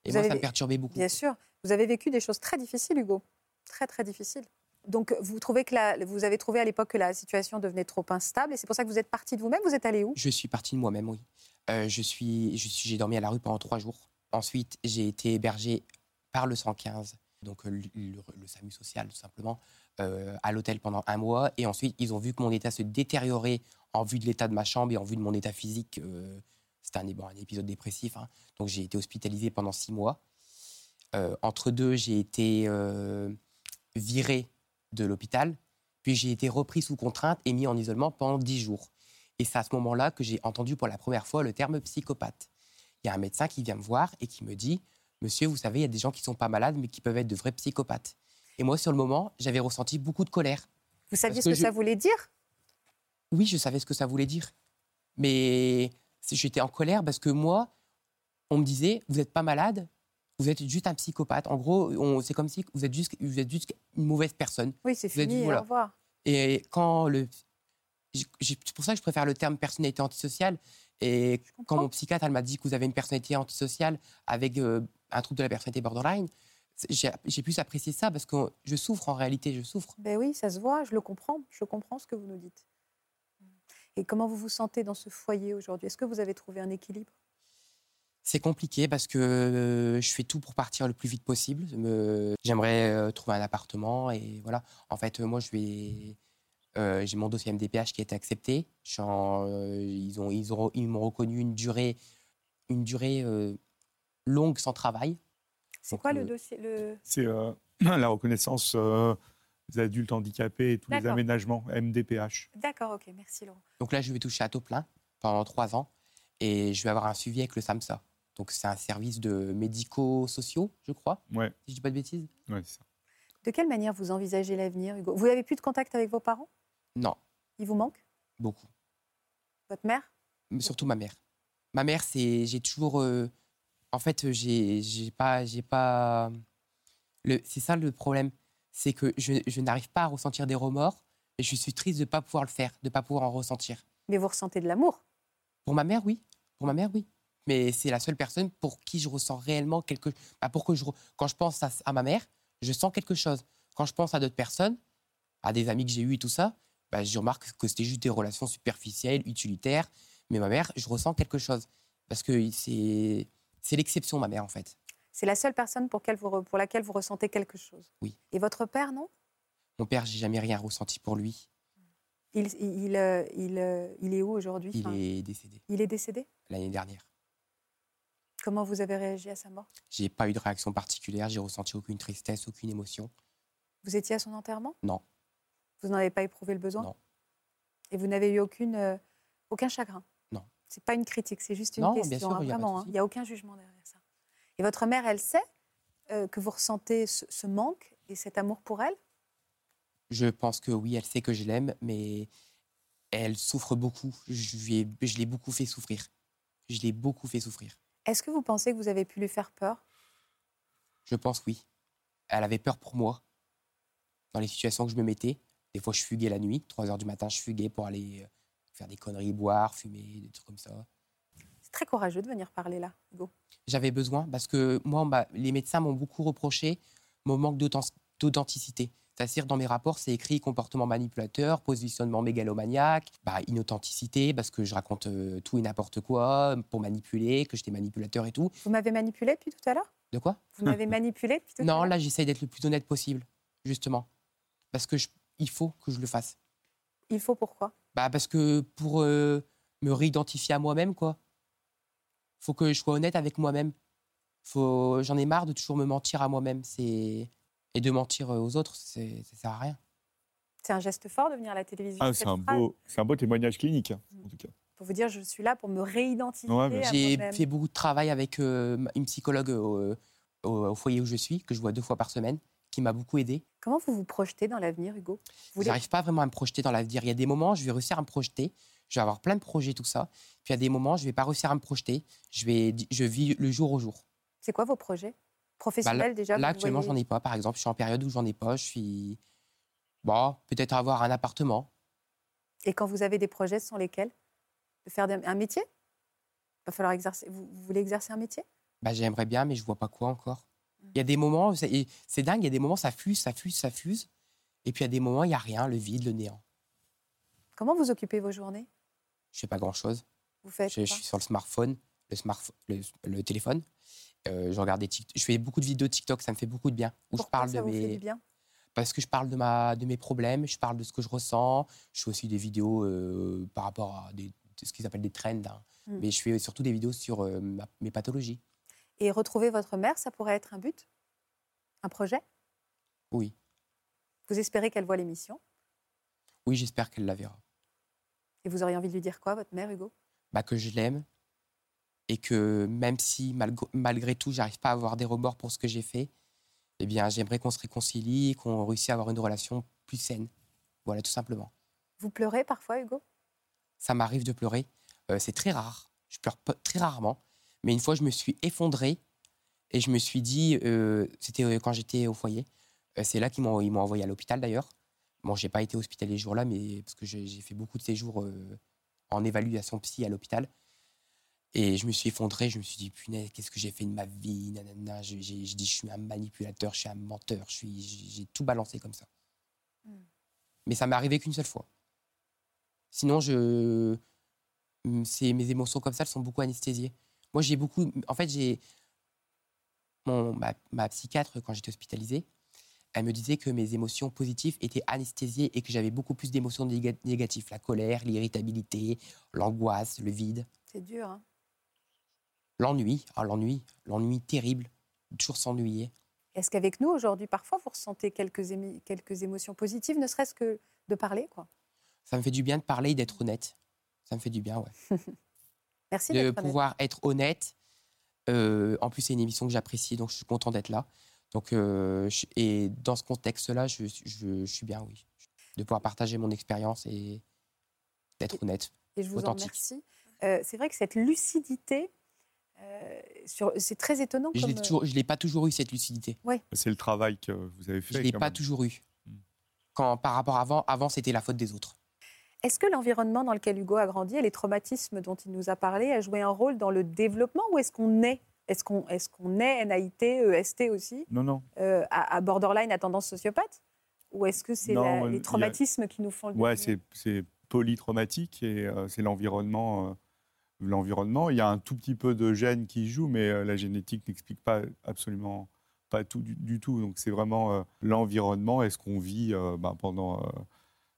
Et moi, ça me perturbait beaucoup. Bien sûr. Vous avez vécu des choses très difficiles, Hugo. Très, très difficiles. Donc, vous, trouvez que vous avez trouvé à l'époque que la situation devenait trop instable et c'est pour ça que vous êtes parti de vous-même Vous êtes allé où? Je suis parti de moi-même, oui. Euh, je suis, j'ai dormi à la rue pendant trois jours. Ensuite, j'ai été hébergé par le 115, donc euh, le, SAMU social, tout simplement, à l'hôtel pendant un mois. Et ensuite, ils ont vu que mon état se détériorait en vue de l'état de ma chambre et en vue de mon état physique, euh, c'était un, épisode dépressif. Hein. donc j'ai été hospitalisé pendant six mois. Euh, entre deux, j'ai été euh, viré de l'hôpital, puis j'ai été repris sous contrainte et mis en isolement pendant dix jours. Et c'est à ce moment-là que j'ai entendu pour la première fois le terme psychopathe. Il y a un médecin qui vient me voir et qui me dit Monsieur, vous savez, il y a des gens qui ne sont pas malades, mais qui peuvent être de vrais psychopathes. Et moi, sur le moment, j'avais ressenti beaucoup de colère. Vous saviez ce que, ça voulait dire? Oui, je savais ce que ça voulait dire. Mais j'étais en colère parce que moi, on me disait, vous n'êtes pas malade, vous êtes juste un psychopathe. En gros, c'est comme si vous êtes, juste, vous êtes juste une mauvaise personne. Oui, c'est fini, au revoir. Et quand le... C'est pour ça que je préfère le terme personnalité antisociale. Et quand mon psychiatre elle m'a dit que vous avez une personnalité antisociale avec euh, un trouble de la personnalité borderline, j'ai plus apprécié ça parce que je souffre en réalité, je souffre. Ben oui, ça se voit, je le comprends, je comprends ce que vous nous dites. Et comment vous vous sentez dans ce foyer aujourd'hui? Est-ce que vous avez trouvé un équilibre? C'est compliqué parce que euh, je fais tout pour partir le plus vite possible. J'aimerais euh, trouver un appartement et voilà. En fait, moi, je vais. Euh, j'ai mon dossier MDPH qui a été accepté. ils ont, ils ont, ils m'ont reconnu une durée, une durée longue sans travail. C'est quoi le dossier le... C'est la reconnaissance les adultes handicapés et tous les aménagements MDPH. D'accord, ok, merci Laurent. Donc là, je vais toucher à taux plein pendant trois ans et je vais avoir un suivi avec le SAMSA. Donc c'est un service de médico-sociaux, je crois, ouais. si je dis pas de bêtises. Ouais, c'est ça. De quelle manière vous envisagez l'avenir, Hugo? Vous n'avez plus de contact avec vos parents? Non. Ils vous manquent Beaucoup. Votre mère? Surtout ma mère. Ma mère, c'est j'ai toujours, euh, en fait, j'ai j'ai pas j'ai pas le c'est ça le problème c'est que je, n'arrive pas à ressentir des remords et je suis triste de ne pas pouvoir le faire, de ne pas pouvoir en ressentir. Mais vous ressentez de l'amour? Pour ma mère, oui. Pour ma mère, oui. Mais c'est la seule personne pour qui je ressens réellement quelque chose. Bah, pour que je... Quand je pense à, ma mère, je sens quelque chose. Quand je pense à d'autres personnes, à des amis que j'ai eus et tout ça, bah, je remarque que c'était juste des relations superficielles, utilitaires. Mais ma mère, je ressens quelque chose. Parce que c'est l'exception, ma mère, en fait. C'est la seule personne pour, laquelle vous ressentez quelque chose. Oui. Et votre père, non? Mon père, j'ai jamais rien ressenti pour lui. Il, il, euh, euh, il, est où aujourd'hui? Il est décédé. Il est décédé? L'année dernière. Comment vous avez réagi à sa mort? J'ai pas eu de réaction particulière, j'ai ressenti aucune tristesse, aucune émotion. Vous étiez à son enterrement? Non. Vous n'en avez pas éprouvé le besoin? Non. Et vous n'avez eu aucune, euh, aucun chagrin? Non. C'est pas une critique, c'est juste une question. Hein, vraiment, hein. il n'y a aucun jugement derrière ça. Et votre mère, elle sait euh, que vous ressentez ce, manque et cet amour pour elle? Je pense que oui, elle sait que je l'aime, mais elle souffre beaucoup. Je l'ai beaucoup fait souffrir. Je l'ai beaucoup fait souffrir. Est-ce que vous pensez que vous avez pu lui faire peur? Je pense oui. Elle avait peur pour moi. Dans les situations que je me mettais, des fois je fuguais la nuit, 3 heures du matin, je fuguais pour aller euh, faire des conneries, boire, fumer, des trucs comme ça. C'est très courageux de venir parler là, Hugo. J'avais besoin parce que moi, bah, les médecins m'ont beaucoup reproché mon manque d'authenticité. C'est-à-dire, dans mes rapports, c'est écrit comportement manipulateur, positionnement mégalomaniaque, bah, inauthenticité, parce que je raconte euh, tout et n'importe quoi pour manipuler, que j'étais manipulateur et tout. Vous m'avez manipulé depuis tout à l'heure? De quoi? Vous m'avez manipulé depuis tout à Non, l'heure? là, j'essaye d'être le plus honnête possible, justement. Parce que il faut que je le fasse. Il faut pourquoi? Bah, Parce que pour euh, me réidentifier à moi-même, quoi. faut que je sois honnête avec moi-même. J'en ai marre de toujours me mentir à moi-même. C'est et de mentir aux autres, ça sert à rien. C'est un geste fort de venir à la télévision. Ah, c'est un, beau, un beau témoignage clinique, hein, en tout cas. Pour vous dire, je suis là pour me réidentifier. J'ai fait beaucoup de travail avec euh, une psychologue au, au, foyer où je suis, que je vois deux fois par semaine, qui m'a beaucoup aidé. Comment vous vous projetez dans l'avenir, Hugo? Je n'arrive pas vraiment à me projeter dans l'avenir. Il y a des moments, je vais réussir à me projeter. Je vais avoir plein de projets, tout ça. Puis il y a des moments, je ne vais pas réussir à me projeter. Je, vais, je vis le jour au jour. C'est quoi vos projets? Bah, déjà Là, actuellement, j'en ai pas. Par exemple, je suis en période où j'en ai pas. Je suis. Bon, peut-être avoir un appartement. Et quand vous avez des projets, ce sont lesquels De faire un métier? Va falloir exercer. Vous, voulez exercer un métier? Bah, J'aimerais bien, mais je vois pas quoi encore. Mmh. Il y a des moments, c'est dingue, il y a des moments, ça fuse, ça fuse, ça fuse. Et puis il y a des moments, il n'y a rien, le vide, le néant. Comment vous occupez vos journées? Je fais pas grand-chose. Vous faites je, je, suis sur le smartphone, le, smartphone, le téléphone. Euh, je regarde je fais beaucoup de vidéos TikTok, ça me fait beaucoup de bien. Où Pourquoi je parle ça de vous mes... fait du bien? Parce que je parle de, ma, de mes problèmes, je parle de ce que je ressens. Je fais aussi des vidéos euh, par rapport à des, ce qu'ils appellent des trends. Hein. Hmm. Mais je fais surtout des vidéos sur euh, mes pathologies. Et retrouver votre mère, ça pourrait être un but? Un projet? Oui. Vous espérez qu'elle voit l'émission? Oui, j'espère qu'elle la verra. Et vous auriez envie de lui dire quoi, votre mère, Hugo? Bah, Que je l'aime, et que même si malgré tout, j'arrive pas à avoir des remords pour ce que j'ai fait, eh bien, j'aimerais qu'on se réconcilie, qu'on réussisse à avoir une relation plus saine. Voilà, tout simplement. Vous pleurez parfois, Hugo? Ça m'arrive de pleurer. Euh, c'est très rare. Je pleure très rarement. Mais une fois, je me suis effondré et je me suis dit, euh, c'était euh, quand j'étais au foyer. c'est là qu'ils m'ont, ils m'ont envoyé à l'hôpital d'ailleurs. Bon, j'ai pas été hospitalisé ce jour-là, mais parce que j'ai, fait beaucoup de séjours en évaluation psy à l'hôpital. Et je me suis effondré, je me suis dit, punaise, qu'est-ce que j'ai fait de ma vie Nanana. J'ai, dit, je suis un manipulateur, je suis un menteur, je suis, j'ai tout balancé comme ça. Hmm. Mais ça m'est arrivé qu'une seule fois. Sinon, je, hmm, c'est, mes émotions comme ça, elles sont beaucoup anesthésiées. Moi, j'ai beaucoup. En fait, j'ai. Mon, ma, ma psychiatre, quand j'étais hospitalisée, elle me disait que mes émotions positives étaient anesthésiées et que j'avais beaucoup plus d'émotions négatives. La colère, l'irritabilité, l'angoisse, le vide. C'est dur, hein L'ennui, ah, l'ennui, l'ennui terrible, toujours s'ennuyer. Est-ce qu'avec nous, aujourd'hui, parfois, vous ressentez quelques, quelques émotions positives, ne serait-ce que de parler quoi? Ça me fait du bien de parler et d'être honnête. Ça me fait du bien, ouais. Merci de pouvoir être honnête. Euh, en plus, c'est une émission que j'apprécie, donc je suis content d'être là. Donc, euh, et dans ce contexte-là, je, je, suis bien, oui. De pouvoir partager mon expérience et d'être honnête. Et je vous en remercie. Euh, c'est vrai que cette lucidité, euh, c'est très étonnant. Je ne l'ai pas toujours eu, cette lucidité. Ouais. C'est le travail que vous avez fait. Je ne l'ai pas toujours eu. Hmm. Quand, par rapport à avant, avant c'était la faute des autres. Est-ce que l'environnement dans lequel Hugo a grandi et les traumatismes dont il nous a parlé a joué un rôle dans le développement ou est-ce qu'on est est-ce qu'on est, qu'on est NAIT, EST aussi Non, non. Euh, à, borderline, à tendance sociopathe Ou est-ce que c'est les traumatismes qui nous font le Ouais, c'est polytraumatique et euh, c'est l'environnement l'environnement. Il y a un tout petit peu de gènes qui jouent, mais euh, la génétique n'explique pas absolument pas tout du, tout. Donc c'est vraiment euh, l'environnement et ce qu'on vit euh, ben, pendant,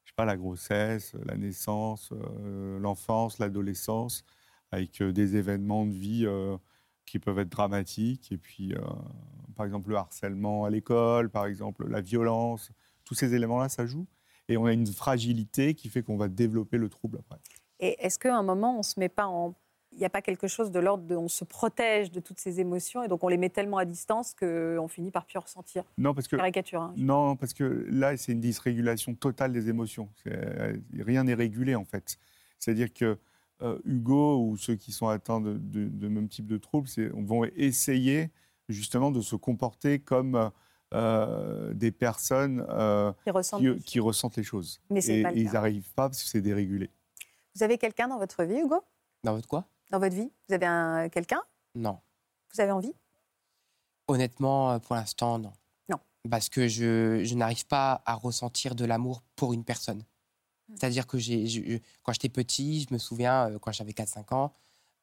je sais pas, la grossesse, la naissance, l'enfance, l'adolescence, avec des événements de vie qui peuvent être dramatiques. Et puis, par exemple, le harcèlement à l'école, par exemple, la violence, tous ces éléments-là, ça joue. Et on a une fragilité qui fait qu'on va développer le trouble après. Et est-ce qu'à un moment, on se met pas en... Il n'y a pas quelque chose de l'ordre de... On se protège de toutes ces émotions et donc on les met tellement à distance qu'on finit par plus ressentir Non, parce que... Caricature. Hein. Non, parce que là, c'est une dysrégulation totale des émotions. Rien n'est régulé, en fait. C'est-à-dire que euh, Hugo ou ceux qui sont atteints de, de, même type de troubles vont essayer justement de se comporter comme... Euh, des personnes euh, qui, ressentent les choses. Mais et, et ils n'arrivent pas parce que c'est dérégulé. Vous avez quelqu'un dans votre vie, Hugo? Dans votre quoi? Dans votre vie Vous avez un quelqu'un? Non. Vous avez envie? Honnêtement, euh, pour l'instant, non. Non. Parce que je, je n'arrive pas à ressentir de l'amour pour une personne. Mmh. C'est-à-dire que j'ai, quand j'étais petit, je me souviens, euh, quand j'avais 4-5 ans,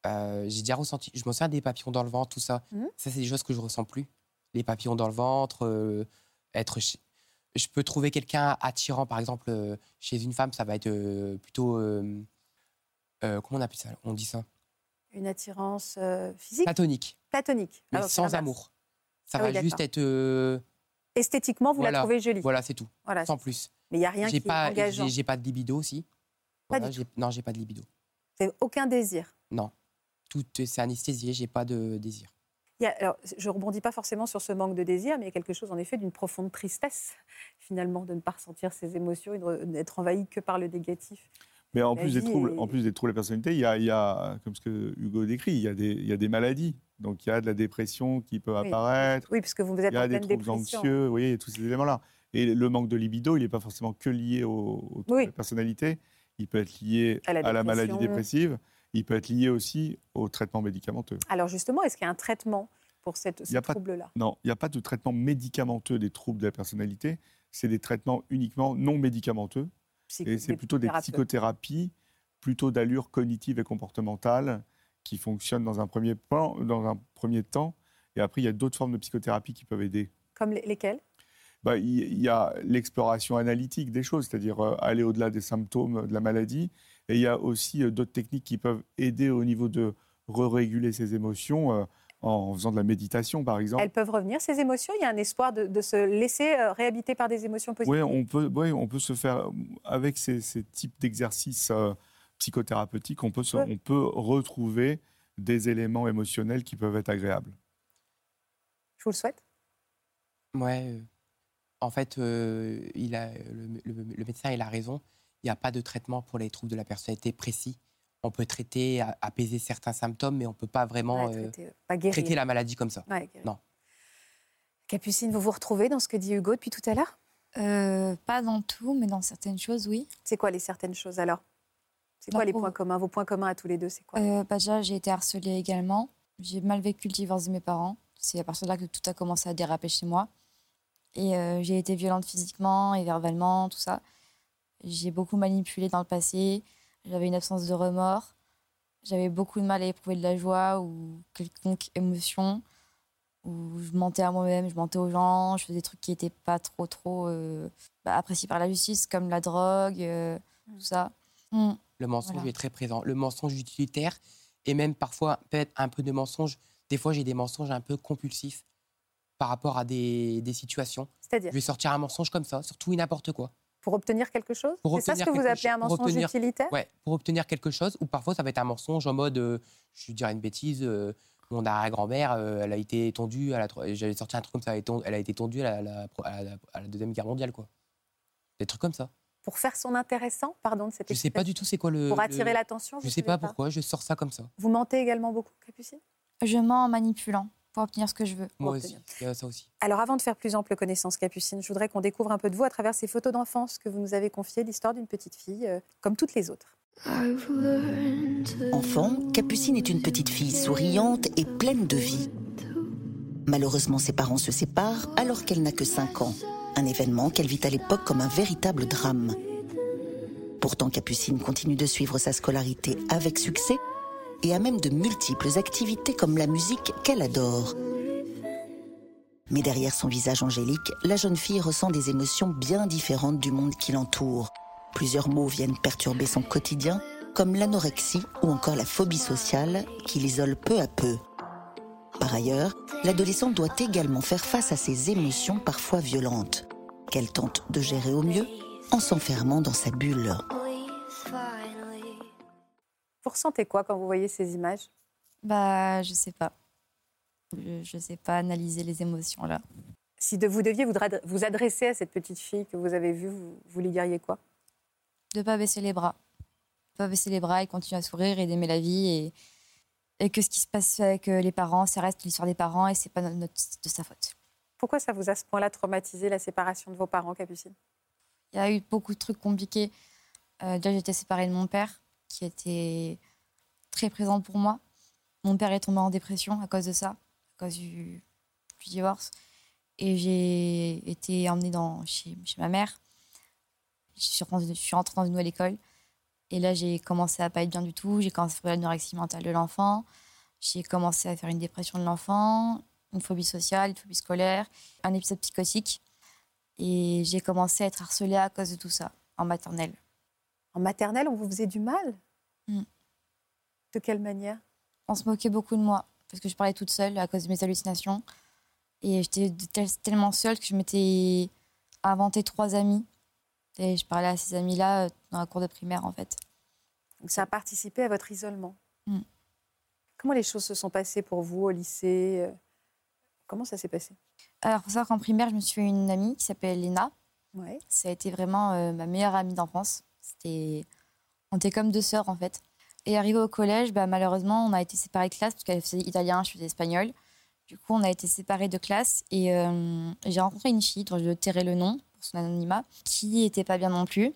euh, j'ai déjà ressenti, je me souviens des papillons dans le ventre, tout ça. Mmh. Ça, c'est des choses que je ressens plus. Les papillons dans le ventre, euh, être chez- Je peux trouver quelqu'un attirant, par exemple, euh, chez une femme, ça va être plutôt... euh, comment on appelle ça On dit ça? Une attirance euh, physique, Platonique, platonique. mais Ah, sans amour. Ça Ah oui, va juste être... euh, Esthétiquement, vous la trouvez jolie. Voilà, c'est tout. Voilà, Sans plus. Mais il n'y a rien qui J'ai est pas, engageant. j'ai- pas de libido aussi. Pas Voilà, du Non, j'ai pas de libido. C'est aucun désir. Non. Tout, c'est anesthésié, j'ai pas de désir. Il y a- alors, je rebondis pas forcément sur ce manque de désir, mais il y a quelque chose en effet d'une profonde tristesse, finalement, de ne pas ressentir ses émotions et d'être envahi que par le négatif. Mais en plus, des troubles, est- en plus des troubles de la personnalité, il y, a, il y a, comme ce que Hugo décrit, il y, a des, il y a des maladies. Donc il y a de la dépression qui peut Oui. apparaître, Oui, puisque vous êtes il y en a des pleine troubles dépression. anxieux, vous voyez, tous ces éléments-là. Et le manque de libido, il n'est pas forcément que lié au, au trouble Oui. de la personnalité. Il peut être lié À la maladie dépression. dépressive. Il peut être lié aussi au traitement médicamenteux. Alors justement, est-ce qu'il y a un traitement pour cette, ce trouble-là? Non, il n'y a pas de traitement médicamenteux des troubles de la personnalité. C'est des traitements uniquement non médicamenteux. Et c'est plutôt des psychothérapies, plutôt d'allure cognitive et comportementale, qui fonctionnent dans un premier, plan, dans un premier temps. Et après, il y a d'autres formes de psychothérapie qui peuvent aider. Comme les- lesquels Bah, il il y a l'exploration analytique des choses, c'est-à-dire euh, aller au-delà des symptômes de la maladie. Et il y a aussi euh, d'autres techniques qui peuvent aider au niveau de re-réguler ses émotions euh, en faisant de la méditation, par exemple. Elles peuvent revenir, ces émotions? Il y a un espoir de, de se laisser euh, réhabiter par des émotions positives? Oui, on peut, ouais, on peut se faire, avec ces, ces types d'exercices euh, psychothérapeutiques, on peut, se- Ouais. on peut retrouver des éléments émotionnels qui peuvent être agréables. Je vous le souhaite. Ouais. euh, En fait, euh, il a, le, le- le médecin il a raison. Il n'y a pas de traitement pour les troubles de la personnalité précis. On peut traiter, apaiser certains symptômes, mais on ne peut pas vraiment Ouais, euh, traiter, pas guérir. traiter la maladie comme ça. Ouais. Non. Capucine, vous vous retrouvez dans ce que dit Hugo depuis tout à l'heure? Euh, pas dans tout, mais dans certaines choses, oui. C'est quoi les certaines choses alors? C'est quoi les points communs? Vos points communs à tous les deux, c'est quoi? Euh, bah déjà, j'ai été harcelée également. J'ai mal vécu le divorce de mes parents. C'est à partir de là que tout a commencé à déraper chez moi. Et euh, j'ai été violente physiquement et verbalement, tout ça. J'ai beaucoup manipulé dans le passé. J'avais une absence de remords. J'avais beaucoup de mal à éprouver de la joie ou quelconque émotion. Où je mentais à moi-même, je mentais aux gens, je faisais des trucs qui n'étaient pas trop, trop euh, bah, appréciés par la justice, comme la drogue, euh, tout ça. Mm. Le mensonge Voilà. est très présent. Le mensonge utilitaire et même parfois peut-être un peu de mensonge. Des fois, j'ai des mensonges un peu compulsifs par rapport à des, des situations. C'est-à-dire Je vais sortir un mensonge comme ça, sur tout et n'importe quoi. Pour obtenir quelque chose C'est ça ce que vous appelez un mensonge obtenir- utilitaire Ouais, pour obtenir quelque chose, ou parfois ça va être un mensonge en mode, euh, je dirais une bêtise, euh, mon arrière-grand-mère, euh, elle a été tondue, j'avais sorti un truc comme ça, elle a été tondue- à la, à la- à la Deuxième Guerre mondiale, quoi. Des trucs comme ça. Pour faire son intéressant Pardon de cette Je sais pas du tout c'est quoi le... Pour attirer l'attention Je vous sais savez pas pourquoi, je sors ça comme ça. Vous mentez également beaucoup, Capucine? Je mens en manipulant pour obtenir ce que je veux. Moi obtenir. aussi, il y a ça aussi. Alors avant de faire plus ample connaissance, Capucine, je voudrais qu'on découvre un peu de vous à travers ces photos d'enfance que vous nous avez confiées, l'histoire d'une petite fille, euh, comme toutes les autres. Enfant, Capucine est une petite fille souriante et pleine de vie. Malheureusement, ses parents se séparent alors qu'elle n'a que 5 ans. Un événement qu'elle vit à l'époque comme un véritable drame. Pourtant, Capucine continue de suivre sa scolarité avec succès et a même de multiples activités comme la musique qu'elle adore. Mais derrière son visage angélique, la jeune fille ressent des émotions bien différentes du monde qui l'entoure. Plusieurs mots viennent perturber son quotidien, comme l'anorexie ou encore la phobie sociale qui l'isole peu à peu. Par ailleurs, l'adolescente doit également faire face à ses émotions parfois violentes, qu'elle tente de gérer au mieux en s'enfermant dans sa bulle. Vous ressentez quoi quand vous voyez ces images? Bah, je sais pas. Je, je sais pas analyser les émotions là. Si de, vous deviez vous, adresser à cette petite fille que vous avez vue, vous, vous lui diriez quoi? De pas baisser les bras. De pas baisser les bras et continuer à sourire et d'aimer la vie et, et que ce qui se passe avec euh, les parents, ça reste l'histoire des parents et c'est pas notre, de sa faute. Pourquoi ça vous a à ce point-là traumatisé la séparation de vos parents, Capucine? Il y a eu beaucoup de trucs compliqués. Euh, déjà, j'étais séparée de mon père, qui était très présent pour moi. Mon père est tombé en dépression à cause de ça, à cause du, divorce. Et j'ai été emmenée dans, chez, chez ma mère. Je suis, rentrée, je suis rentrée dans une nouvelle école. Et là, j'ai commencé à pas être bien du tout. J'ai commencé à faire l'anorexie mentale de l'enfant. J'ai commencé à faire une dépression de l'enfant, une phobie sociale, une phobie scolaire, un épisode psychotique. Et j'ai commencé à être harcelée à cause de tout ça, en maternelle. En maternelle, on vous faisait du mal Mm. De quelle manière? On se moquait beaucoup de moi, parce que je parlais toute seule à cause de mes hallucinations. Et j'étais tel- tellement seule que je m'étais inventé trois amis. Et je parlais à ces amis-là euh, dans la cour de primaire, en fait. Donc ça a participé à votre isolement. Mm. Comment les choses se sont passées pour vous au lycée euh, Comment ça s'est passé? Alors, faut savoir qu'en primaire, je me suis fait une amie qui s'appelle Léna. ouais. Ça a été vraiment euh, ma meilleure amie d'enfance. C'était... On était comme deux sœurs, en fait. Et arrivé au collège, bah, malheureusement, on a été séparés de classe parce qu'elle faisait italien, je faisais espagnol. Du coup, on a été séparés de classe et euh, j'ai rencontré une fille dont je tairai le nom pour son anonymat, qui était pas bien non plus.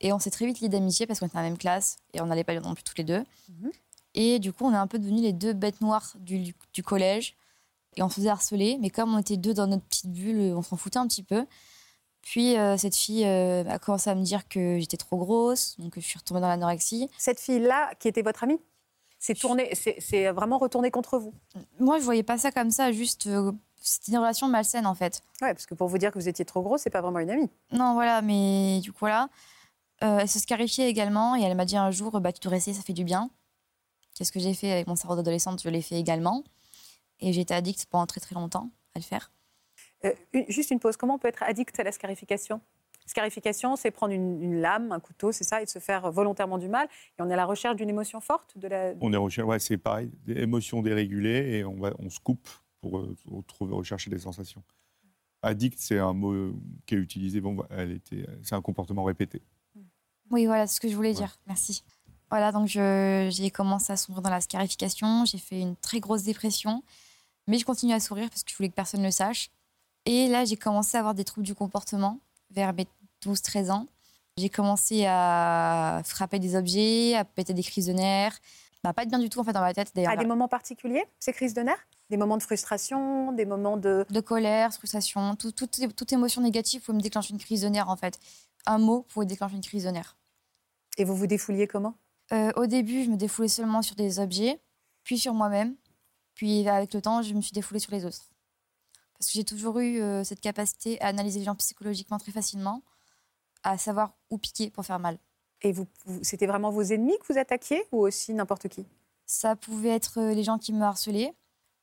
Et on s'est très vite liés d'amitié parce qu'on était dans la même classe et on n'allait pas bien non plus toutes les deux. Mhm. Et du coup, on est un peu devenus les deux bêtes noires du collège. Et on se faisait harceler, mais comme on était deux dans notre petite bulle, on s'en foutait un petit peu. Puis euh, cette fille euh, a commencé à me dire que j'étais trop grosse, donc je suis retombée dans l'anorexie. Cette fille-là, qui était votre amie, c'est tourné, c'est vraiment retourné contre vous? Moi, je voyais pas ça comme ça, juste euh, c'était une relation malsaine en fait. Ouais, parce que pour vous dire que vous étiez trop gros, c'est pas vraiment une amie. Non, voilà, mais du coup, voilà. Elle se scarifiait également et elle m'a dit un jour bah, Tu dois rester, ça fait du bien. Qu'est-ce que j'ai fait avec mon cerveau d'adolescente? Je l'ai fait également. Et j'étais addicte pendant très très longtemps à le faire. Euh, une- juste une pause. Comment on peut être addict à la scarification? Scarification, c'est prendre une, une lame, un couteau, c'est ça, et se faire volontairement du mal. Et on est à la recherche d'une émotion forte de la... On est recherche, ouais, c'est pareil, des émotions dérégulées et on, va, on se coupe pour euh, retrouver, rechercher des sensations. Addict, c'est un mot euh, qui est utilisé. Bon, bah, elle était, c'est un comportement répété. Oui, voilà c'est ce que je voulais Ouais. dire. Merci. Voilà, donc j'ai commencé à sombrer dans la scarification. J'ai fait une très grosse dépression. Mais je continue à sourire parce que je voulais que personne ne le sache. Et là, j'ai commencé à avoir des troubles du comportement vers mes 12-13 ans. J'ai commencé à frapper des objets, à péter des crises de nerfs. Bah, pas être bien du tout en fait dans ma tête d'ailleurs. À des moments particuliers, ces crises de nerfs? Des moments de frustration, des moments de... de colère, frustration, tout- tout- toute émotion négative pouvait me déclencher une crise de nerfs en fait. Un mot pouvait déclencher une crise de nerfs. Et vous vous défouliez comment? Euh, au début, je me défoulais seulement sur des objets, puis sur moi-même. Puis avec le temps, je me suis défoulée sur les autres. Parce que j'ai toujours eu euh, cette capacité à analyser les gens psychologiquement très facilement, à savoir où piquer pour faire mal. Et vous, vous- c'était vraiment vos ennemis que vous attaquiez ou aussi n'importe qui? Ça pouvait être euh, les gens qui me harcelaient,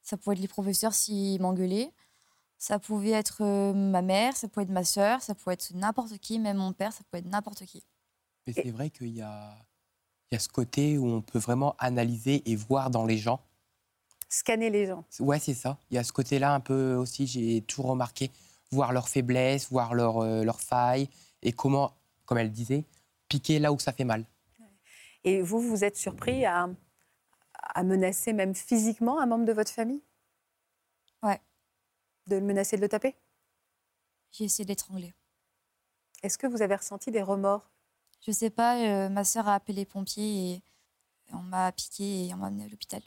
ça pouvait être les professeurs s'ils m'engueulaient, ça pouvait être euh, ma mère, ça pouvait être ma sœur, ça pouvait être n'importe qui, même mon père, ça pouvait être n'importe qui. Mais c'est vrai qu'il y a, il y a ce côté où on peut vraiment analyser et voir dans les gens. Scanner les gens. Ouais, c'est ça. Il y a ce côté-là un peu aussi, j'ai toujours remarqué, voir leurs faiblesses, voir leurs euh, leurs failles et comment, comme elle disait, piquer là où ça fait mal. Et vous, vous êtes surpris à, à menacer même physiquement un membre de votre famille? Ouais. De le menacer de le taper? J'ai essayé d'étrangler. Est-ce que vous avez ressenti des remords? Je sais pas, euh, ma sœur a appelé les pompiers et on m'a piqué et on m'a amené à l'hôpital.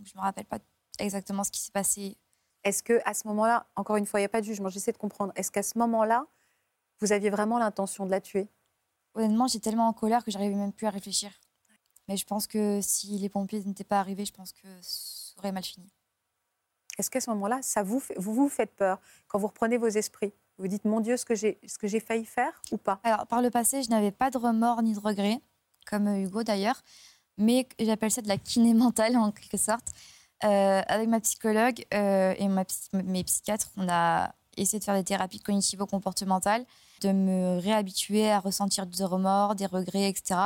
Donc je me rappelle pas exactement ce qui s'est passé. Est-ce que à ce moment-là, encore une fois, il n'y a pas de jugement, j'essaie de comprendre, est-ce qu'à ce moment-là, vous aviez vraiment l'intention de la tuer? Honnêtement, j'étais tellement en colère que j'arrivais même plus à réfléchir. Mais je pense que si les pompiers n'étaient pas arrivés, je pense que ça aurait mal fini. Est-ce qu'à ce moment-là, ça vous, fait- vous vous faites peur quand vous reprenez vos esprits? Vous dites, mon Dieu, ce que j'ai ce que j'ai failli faire ou pas? Alors, par le passé, je n'avais pas de remords ni de regrets, comme Hugo d'ailleurs, mais j'appelle ça de la kiné mentale en quelque sorte. Euh, avec ma psychologue euh, et mes psychiatres, on a essayé de faire des thérapies cognitivo-comportementales, de me réhabituer à ressentir des remords, des regrets, etc.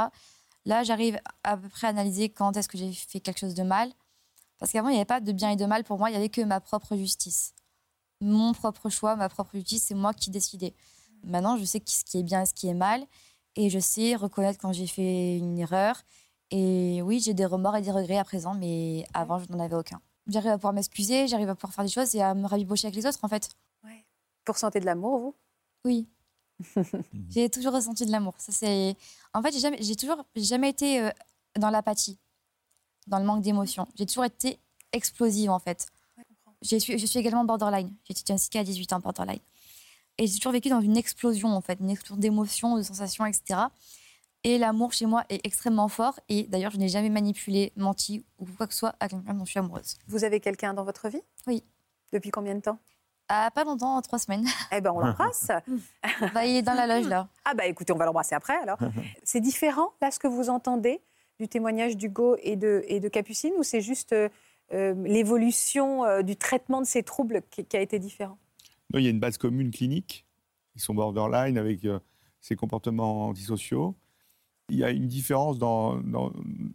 Là, j'arrive à peu près à analyser quand est-ce que j'ai fait quelque chose de mal. Parce qu'avant, il n'y avait pas de bien et de mal pour moi, il n'y avait que ma propre justice. Mon propre choix, ma propre justice, c'est moi qui décidais. Maintenant, je sais ce qui est bien et ce qui est mal. Et je sais reconnaître quand j'ai fait une erreur. Et oui, j'ai des remords et des regrets à présent, mais avant, je n'en avais aucun. J'arrive à pouvoir m'excuser, j'arrive à pouvoir faire des choses et à me rabibocher avec les autres, en fait. Vous ressentez de l'amour, vous? Oui. j'ai toujours ressenti de l'amour. Ça, c'est... En fait, j'ai, jamais, j'ai toujours jamais été euh, dans l'apathie, dans le manque d'émotion. J'ai toujours été explosive, en fait. je suis, je suis également borderline. J'ai été diagnostiquée à 18 ans borderline. Et j'ai toujours vécu dans une explosion, en fait, une explosion d'émotions, de sensations, etc. Et l'amour chez moi est extrêmement fort. Et d'ailleurs, je n'ai jamais manipulé, menti ou quoi que ce soit à quelqu'un dont je suis amoureuse. Vous avez quelqu'un dans votre vie? Oui. Depuis combien de temps? Ah, Pas longtemps, trois semaines. Eh ben, on l'embrasse. bah, il est dans la loge, là. Ah, bah écoutez, on va l'embrasser après, alors. c'est différent, là, ce que vous entendez du témoignage d'Hugo et de, et de Capucine, ou c'est juste euh, euh, l'évolution euh, du traitement de ces troubles qui, qui a été différent? Il y a une base commune clinique. Ils sont borderline avec euh, ces comportements antisociaux. Il y a une différence dans,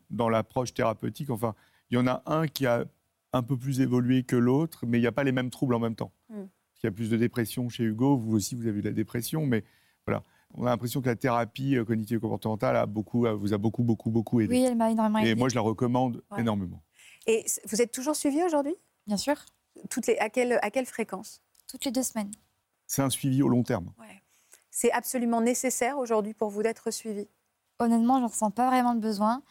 dans, l'approche thérapeutique. Enfin, il y en a un qui a un peu plus évolué que l'autre, mais il n'y a pas les mêmes troubles en même temps. Mm. Il y a plus de dépression chez Hugo. Vous aussi, vous avez eu de la dépression, mais voilà. On a l'impression que la thérapie euh, cognitive comportementale a beaucoup, vous a beaucoup, beaucoup, beaucoup aidé. Oui, elle m'a énormément aidé. Et moi, je la recommande énormément. Et vous êtes toujours suivi aujourd'hui? Bien sûr. Toutes les, à, quelle, à quelle fréquence? Toutes les deux semaines. C'est un suivi au long terme. C'est absolument nécessaire aujourd'hui pour vous d'être suivi Honnêtement, je ressens pas vraiment de besoin.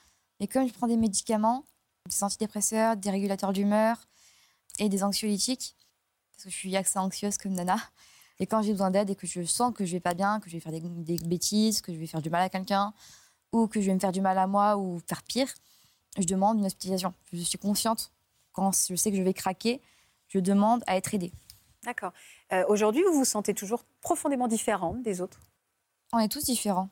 Mais comme je prends des médicaments, des antidépresseurs, des régulateurs d'humeur et des anxiolytiques, parce que je suis assez anxieuse comme Nana, et quand j'ai besoin d'aide et que je sens que je vais pas bien, que je vais faire des, des, bêtises, que je vais faire du mal à quelqu'un, ou que je vais me faire du mal à moi ou faire pire, je demande une hospitalisation. Je suis consciente. Quand je sais que je vais craquer, je demande à être aidée. D'accord. Euh, aujourd'hui, vous vous sentez toujours profondément différente des autres? On est tous différents.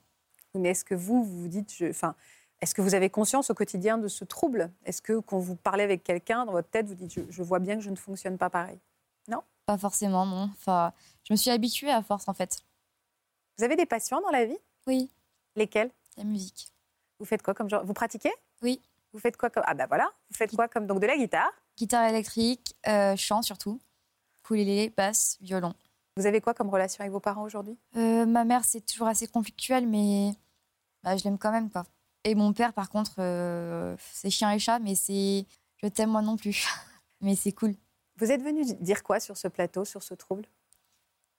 Mais est-ce que vous, vous vous dites, enfin, est-ce que vous avez conscience au quotidien de ce trouble? Est-ce que quand vous parlez avec quelqu'un dans votre tête, vous dites, je, vois bien que je ne fonctionne pas pareil? Non? Pas forcément, non. Enfin, je me suis habituée à force, en fait. Vous avez des passions dans la vie? Oui. Lesquelles? La musique. Vous faites quoi comme genre? Vous pratiquez? Oui. Vous faites quoi comme Ah ben voilà. Vous faites quoi comme donc de la guitare? Guitare électrique, euh, chant surtout ukulélé, basse, violon. Vous avez quoi comme relation avec vos parents aujourd'hui? Euh, Ma mère, c'est toujours assez conflictuel, mais bah, je l'aime quand même. Quoi. Et mon père, par contre, euh, c'est chien et chat, mais c'est je t'aime moi non plus. mais c'est cool. Vous êtes venu dire quoi sur ce plateau, sur ce trouble?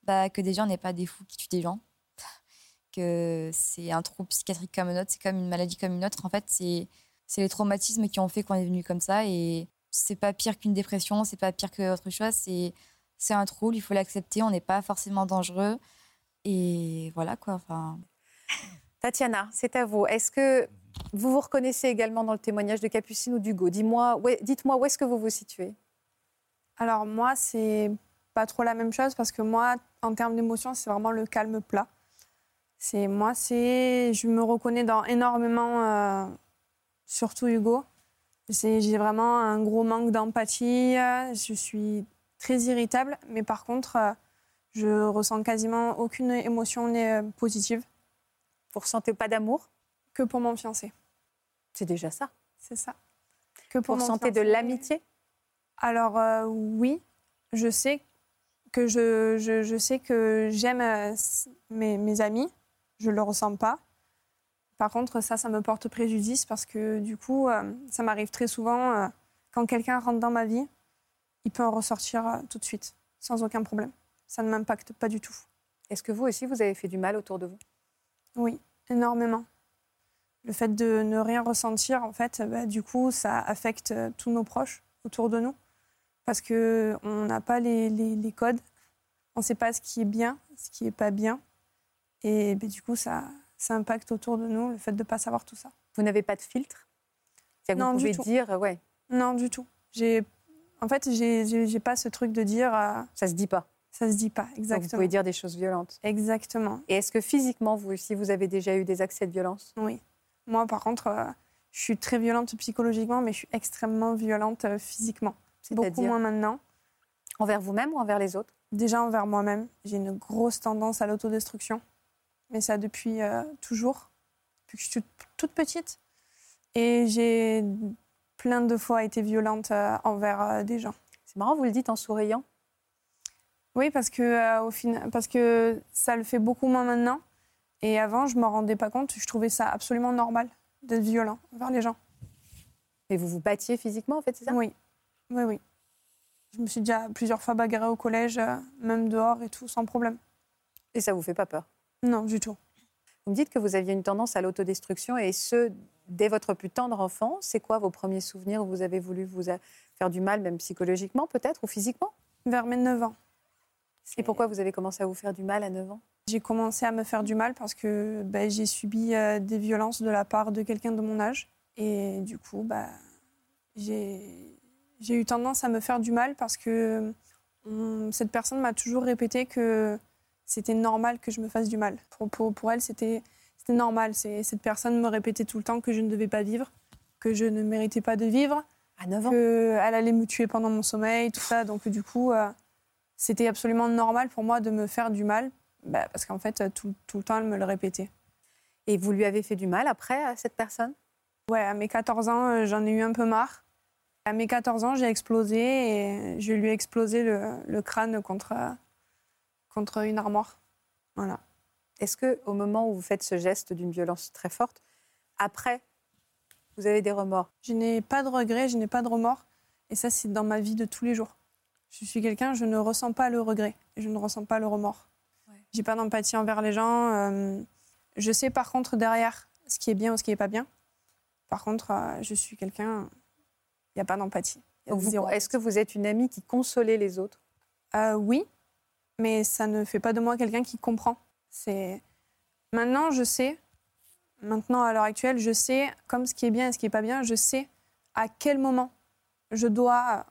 Bah, Que des gens n'est pas des fous qui tuent des gens. Que c'est un trouble psychiatrique comme un autre, c'est comme une maladie comme une autre. En fait, c'est les traumatismes qui ont fait qu'on est venu comme ça. Et c'est pas pire qu'une dépression, c'est pas pire qu'autre chose. C'est c'est un trouble, il faut l'accepter, on n'est pas forcément dangereux. Et voilà quoi. Enfin... Tatiana, c'est à vous. Est-ce que vous vous reconnaissez également dans le témoignage de Capucine ou d'Hugo? Dis-moi, dites-moi où est-ce que vous vous situez Alors moi, c'est pas trop la même chose parce que moi, en termes d'émotion, c'est vraiment le calme plat. C'est moi, c'est je me reconnais dans énormément, euh, surtout Hugo. J'ai vraiment un gros manque d'empathie. Je suis très irritable, mais par contre, euh, je ressens quasiment aucune émotion euh, positive. Vous ressentez pas d'amour? Que pour mon fiancé. C'est déjà ça. C'est ça. Que pour Vous ressentez de l'amitié? Alors euh, oui, je sais que je, je, sais que j'aime mes, mes, amis. Je le ressens pas. Par contre, ça, ça me porte préjudice parce que du coup, ça m'arrive très souvent quand quelqu'un rentre dans ma vie il peut en ressortir euh, tout de suite, sans aucun problème. Ça ne m'impacte pas du tout. Est-ce que vous aussi, vous avez fait du mal autour de vous? Oui, énormément. Le fait de ne rien ressentir, en fait, bah, du coup, ça affecte euh, tous nos proches autour de nous. Parce qu'on n'a pas les, les, codes, on ne sait pas ce qui est bien, ce qui n'est pas bien. Et bah, du coup, ça, ça impacte autour de nous, le fait de ne pas savoir tout ça. Vous n'avez pas de filtre? Non, vous du tout. dire, ouais. Non, du tout. J'ai en fait, j'ai pas ce truc de dire. Euh, ça se dit pas. Ça se dit pas, exactement. vous pouvez dire des choses violentes. Exactement. Et est-ce que physiquement, vous aussi, vous avez déjà eu des accès de violence? Oui. Moi, par contre, euh, je suis très violente psychologiquement, mais je suis extrêmement violente euh, physiquement. Beaucoup moins maintenant. Envers vous-même ou envers les autres? Déjà envers moi-même. J'ai une grosse tendance à l'autodestruction. Mais ça depuis toujours, depuis que je suis toute petite. Et j'ai plein de fois été violente euh, envers euh, des gens. C'est marrant, vous le dites en souriant. Oui, parce que, euh, au final, parce que ça le fait beaucoup moins maintenant. Et avant, je ne m'en rendais pas compte. Je trouvais ça absolument normal d'être violent envers les gens. Et vous vous battiez physiquement, en fait, c'est ça? Oui, oui, oui. Je me suis déjà plusieurs fois bagarrée au collège, même dehors et tout, sans problème. Et ça vous fait pas peur? Non, du tout. Vous me dites que vous aviez une tendance à l'autodestruction et ce, dès votre plus tendre enfance. C'est quoi vos premiers souvenirs? Où vous avez voulu vous, faire du mal, même psychologiquement peut-être, ou physiquement? Vers mes 9 ans. Et pourquoi vous avez commencé à vous faire du mal à 9 ans? J'ai commencé à me faire du mal parce que bah, j'ai subi euh, des violences de la part de quelqu'un de mon âge. Et du coup, bah, j'ai eu tendance à me faire du mal parce que hum, cette personne m'a toujours répété que c'était normal que je me fasse du mal. Pour, pour, pour elle, c'était normal. Cette personne me répétait tout le temps que je ne devais pas vivre, que je ne méritais pas de vivre. À 9 ans? Qu'elle allait me tuer pendant mon sommeil, tout ça. Donc du coup, euh, c'était absolument normal pour moi de me faire du mal, bah, parce qu'en fait, tout, tout, le temps, elle me le répétait. Et vous lui avez fait du mal après à cette personne? Ouais, à mes 14 ans, euh, j'en ai eu un peu marre. À mes 14 ans, j'ai explosé et je lui ai explosé le, le crâne contre, contre une armoire. Voilà. Est-ce que au moment où vous faites ce geste d'une violence très forte, après, vous avez des remords? Je n'ai pas de regrets, je n'ai pas de remords. Et ça, c'est dans ma vie de tous les jours. Je suis quelqu'un, je ne ressens pas le regret et je ne ressens pas le remords. Ouais. J'ai pas d'empathie envers les gens. Euh, je sais par contre derrière ce qui est bien ou ce qui n'est pas bien. Par contre, euh, je suis quelqu'un, il n'y a pas d'empathie. Est-ce que vous êtes une amie qui consolait les autres? Euh, Oui, mais ça ne fait pas de moi quelqu'un qui comprend. C'est maintenant je sais, maintenant à l'heure actuelle, je sais comme ce qui est bien et ce qui est pas bien, je sais à quel moment je dois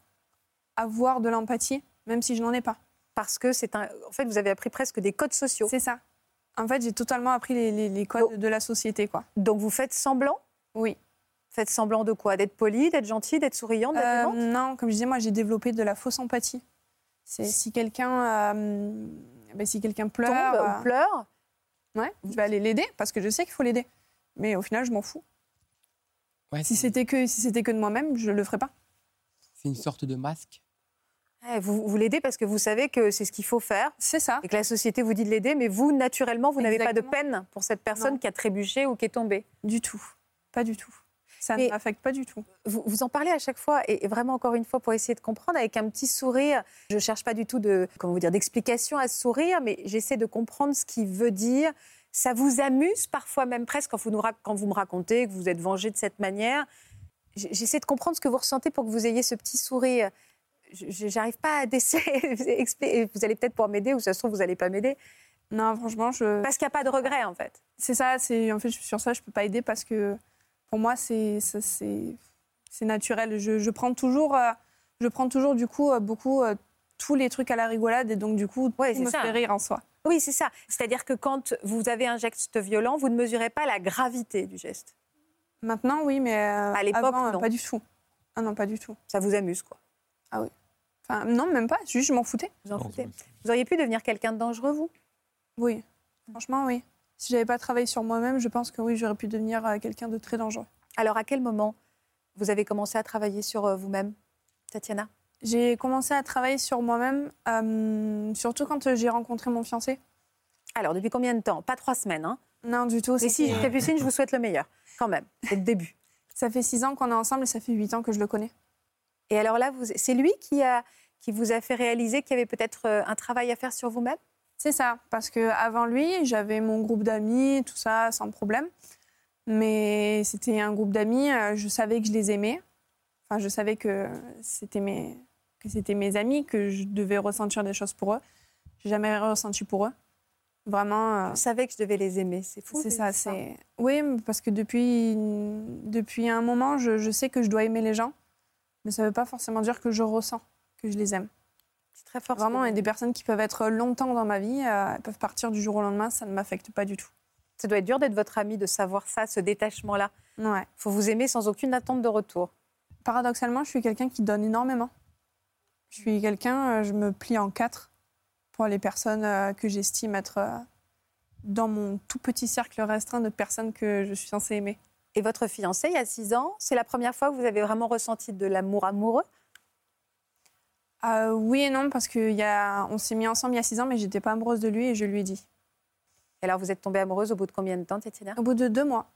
avoir de l'empathie, même si je n'en ai pas. Parce que c'est un, en fait, vous avez appris presque des codes sociaux. C'est ça. En fait, j'ai totalement appris les, les, codes de la société, quoi. Donc vous faites semblant? Oui. Faites semblant de quoi? D'être poli, d'être gentil, d'être souriant, d'être euh, Non, comme je disais, moi j'ai développé de la fausse empathie. C'est si quelqu'un euh, ben, si quelqu'un pleure. Tombe, ou euh, pleure. Ouais, je vais aller l'aider parce que je sais qu'il faut l'aider. Mais au final, je m'en fous. Ouais, si c'était que, si c'était que de moi-même, je ne le ferais pas. C'est une sorte de masque? Vous, vous l'aidez parce que vous savez que c'est ce qu'il faut faire. C'est ça. Et que la société vous dit de l'aider, mais vous, naturellement, vous n'avez pas de peine pour cette personne qui a trébuché ou qui est tombée. Du tout. Pas du tout. Ça ne m'affecte pas du tout. Vous, vous, en parlez à chaque fois, et vraiment encore une fois pour essayer de comprendre avec un petit sourire. Je ne cherche pas du tout de, comment vous dire, d'explication à ce sourire, mais j'essaie de comprendre ce qu'il veut dire. Ça vous amuse parfois même presque quand vous, nous, quand vous me racontez que vous êtes vengé de cette manière. J'essaie de comprendre ce que vous ressentez pour que vous ayez ce petit sourire. J'arrive pas à déceler. vous allez peut-être pouvoir m'aider, ou ça se trouve, vous n'allez pas m'aider. Non, franchement, je. Parce qu'il n'y a pas de regret, en fait. C'est ça, c'est en fait, sur ça, je ne peux pas aider parce que pour moi, c'est naturel. Je, je, prends toujours, euh, je prends toujours du coup euh, beaucoup euh, tous les trucs à la rigolade et donc du coup, ouais, tout me fait rire en soi. Oui, c'est ça. C'est-à-dire que quand vous avez un geste violent, vous ne mesurez pas la gravité du geste. Maintenant, oui, mais à l'époque, pas du tout. Ah non, pas du tout. Ça vous amuse, quoi Ah oui. Enfin, non, même pas. Juste, je m'en foutais. Vous en foutez. Vous auriez pu devenir quelqu'un de dangereux, vous? Oui. Franchement, oui. Si j'avais pas travaillé sur moi-même, je pense que oui, j'aurais pu devenir euh, quelqu'un de très dangereux. Alors, à quel moment vous avez commencé à travailler sur euh, vous-même, Tatiana? J'ai commencé à travailler sur moi-même, euh, surtout quand j'ai rencontré mon fiancé. Alors, depuis combien de temps? Pas trois semaines, hein? Non, du tout. Et si, Capucine, je vous souhaite le meilleur, quand même, c'est le début. Ça fait six ans qu'on est ensemble et ça fait huit ans que je le connais. Et alors là, c'est lui qui, a, qui vous a fait réaliser qu'il y avait peut-être un travail à faire sur vous-même? C'est ça, parce que avant lui, j'avais mon groupe d'amis, tout ça, sans problème. Mais c'était un groupe d'amis, euh, je savais que je les aimais. Enfin, je savais que c'était mes, que c'était mes amis, que je devais ressentir des choses pour eux. J'ai jamais ressenti pour eux. Vraiment. Euh, je savais que je devais les aimer, c'est fou. C'est ça, c'est. Oui, parce que depuis, depuis un moment, je, je sais que je dois aimer les gens, mais ça ne veut pas forcément dire que je ressens que je les aime. C'est très fort. Vraiment, il y a des personnes qui peuvent être longtemps dans ma vie, euh, elles peuvent partir du jour au lendemain, ça ne m'affecte pas du tout. Ça doit être dur d'être votre ami, de savoir ça, ce détachement-là. Ouais. Il faut vous aimer sans aucune attente de retour. Paradoxalement, je suis quelqu'un qui donne énormément. Je suis quelqu'un, euh, je me plie en quatre pour les personnes euh, que j'estime être dans mon tout petit cercle restreint de personnes que je suis censée aimer. Et votre fiancé, il y a six ans, c'est la première fois que vous avez vraiment ressenti de l'amour amoureux? Euh, oui et non, parce qu'on s'est mis ensemble il y a six ans, mais j'étais pas amoureuse de lui et je lui ai dit. Et alors, vous êtes tombée amoureuse au bout de combien de temps, Tétina? Au bout de deux mois.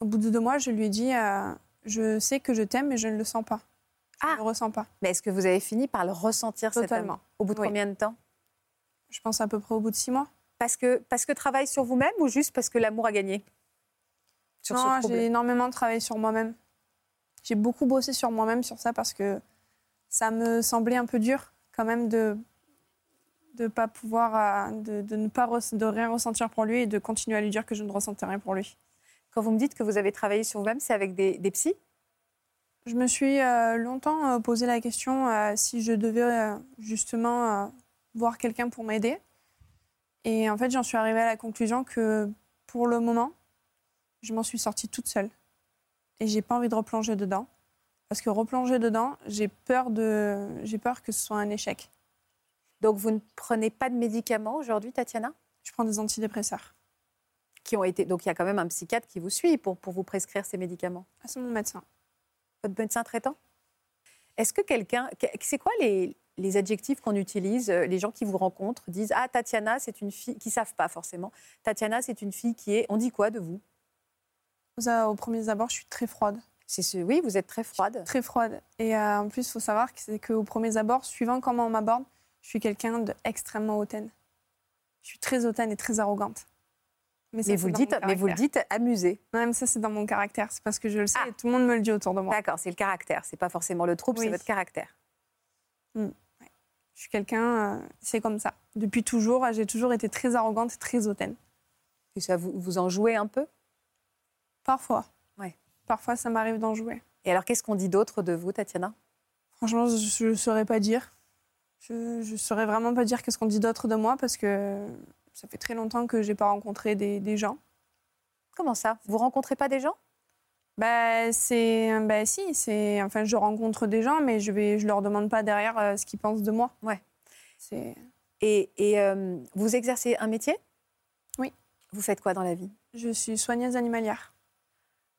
Au bout de deux mois, je lui ai dit euh, Je sais que je t'aime, mais je ne le sens pas. Ah Je ne le ressens pas. Mais est-ce que vous avez fini par le ressentir Totalement. Au bout de combien de temps? Je pense à peu près au bout de six mois. Parce que, parce que travail sur vous-même ou juste parce que l'amour a gagné? Sur Non, j'ai énormément travaillé sur moi-même. J'ai beaucoup bossé sur moi-même sur ça parce que ça me semblait un peu dur quand même de de pas pouvoir, de, de, ne pas de rien ressentir pour lui et de continuer à lui dire que je ne ressentais rien pour lui. Quand vous me dites que vous avez travaillé sur vous-même, c'est avec des, des psys? Je me suis longtemps posé la question si je devais justement voir quelqu'un pour m'aider. Et en fait, j'en suis arrivée à la conclusion que pour le moment, je m'en suis sortie toute seule. Et j'ai pas envie de replonger dedans. Parce que replonger dedans, j'ai peur, de... j'ai peur que ce soit un échec. Donc vous ne prenez pas de médicaments aujourd'hui, Tatiana? Je prends des antidépresseurs. Qui ont été... Donc il y a quand même un psychiatre qui vous suit pour, pour vous prescrire ces médicaments ah, C'est mon médecin. Votre médecin traitant? Est-ce que quelqu'un... C'est quoi les, les adjectifs qu'on utilise, euh, les gens qui vous rencontrent disent Ah, Tatiana, c'est une fille, qui ne savent pas forcément. Tatiana, c'est une fille qui est. On dit quoi de vous? Au premier abord, je suis très froide. C'est ce... Oui, vous êtes très froide. Très froide. Et euh, en plus, il faut savoir que c'est qu'au premier abord, suivant comment on m'aborde, je suis quelqu'un d'extrêmement hautaine. Je suis très hautaine et très arrogante. Mais, vous, le dites, mais vous le dites amusé. même ça, c'est dans mon caractère. C'est parce que je le sais ah. et tout le monde me le dit autour de moi. D'accord, c'est le caractère. C'est pas forcément le trouble, c'est votre caractère. Hmm. Je suis quelqu'un, euh, c'est comme ça. Depuis toujours, j'ai toujours été très arrogante et très hautaine. Et ça, vous, vous en jouez un peu? Parfois. Ouais. Parfois, ça m'arrive d'en jouer. Et alors, qu'est-ce qu'on dit d'autre de vous, Tatiana? Franchement, je ne saurais pas dire. Je ne saurais vraiment pas dire qu'est-ce qu'on dit d'autre de moi parce que ça fait très longtemps que je n'ai pas rencontré des, des, gens. Comment ça? Vous rencontrez pas des gens? Bah, c'est, bah, si, c'est, enfin, je rencontre des gens, mais je vais, je leur demande pas derrière euh, ce qu'ils pensent de moi. Ouais. C'est. Et, et euh, vous exercez un métier? Oui. Vous faites quoi dans la vie? Je suis soigneuse animalière.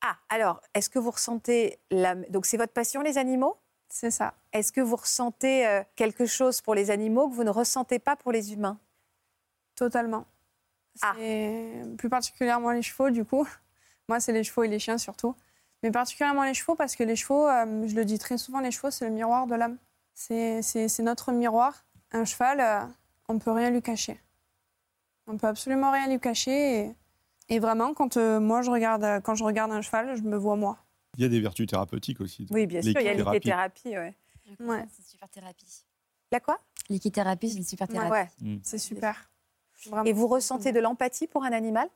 Ah, alors, est-ce que vous ressentez la... donc c'est votre passion les animaux? C'est ça. Est-ce que vous ressentez euh, quelque chose pour les animaux que vous ne ressentez pas pour les humains? Totalement. Ah. Plus particulièrement les chevaux, du coup. Moi, c'est les chevaux et les chiens surtout. Mais particulièrement les chevaux, parce que les chevaux, euh, je le dis très souvent, les chevaux, c'est le miroir de l'âme. C'est notre miroir. Un cheval, euh, on ne peut rien lui cacher. On peut absolument rien lui cacher. Et, vraiment, quand, euh, moi, je regarde, quand je regarde un cheval, je me vois moi. Il y a des vertus thérapeutiques aussi. Oui, bien sûr, il y a l'équithérapie. Ouais. ouais. C'est une super thérapie. La quoi? L'équithérapie, c'est une super thérapie. Ouais, mm. c'est super. Et vous ressentez de l'empathie pour un animal?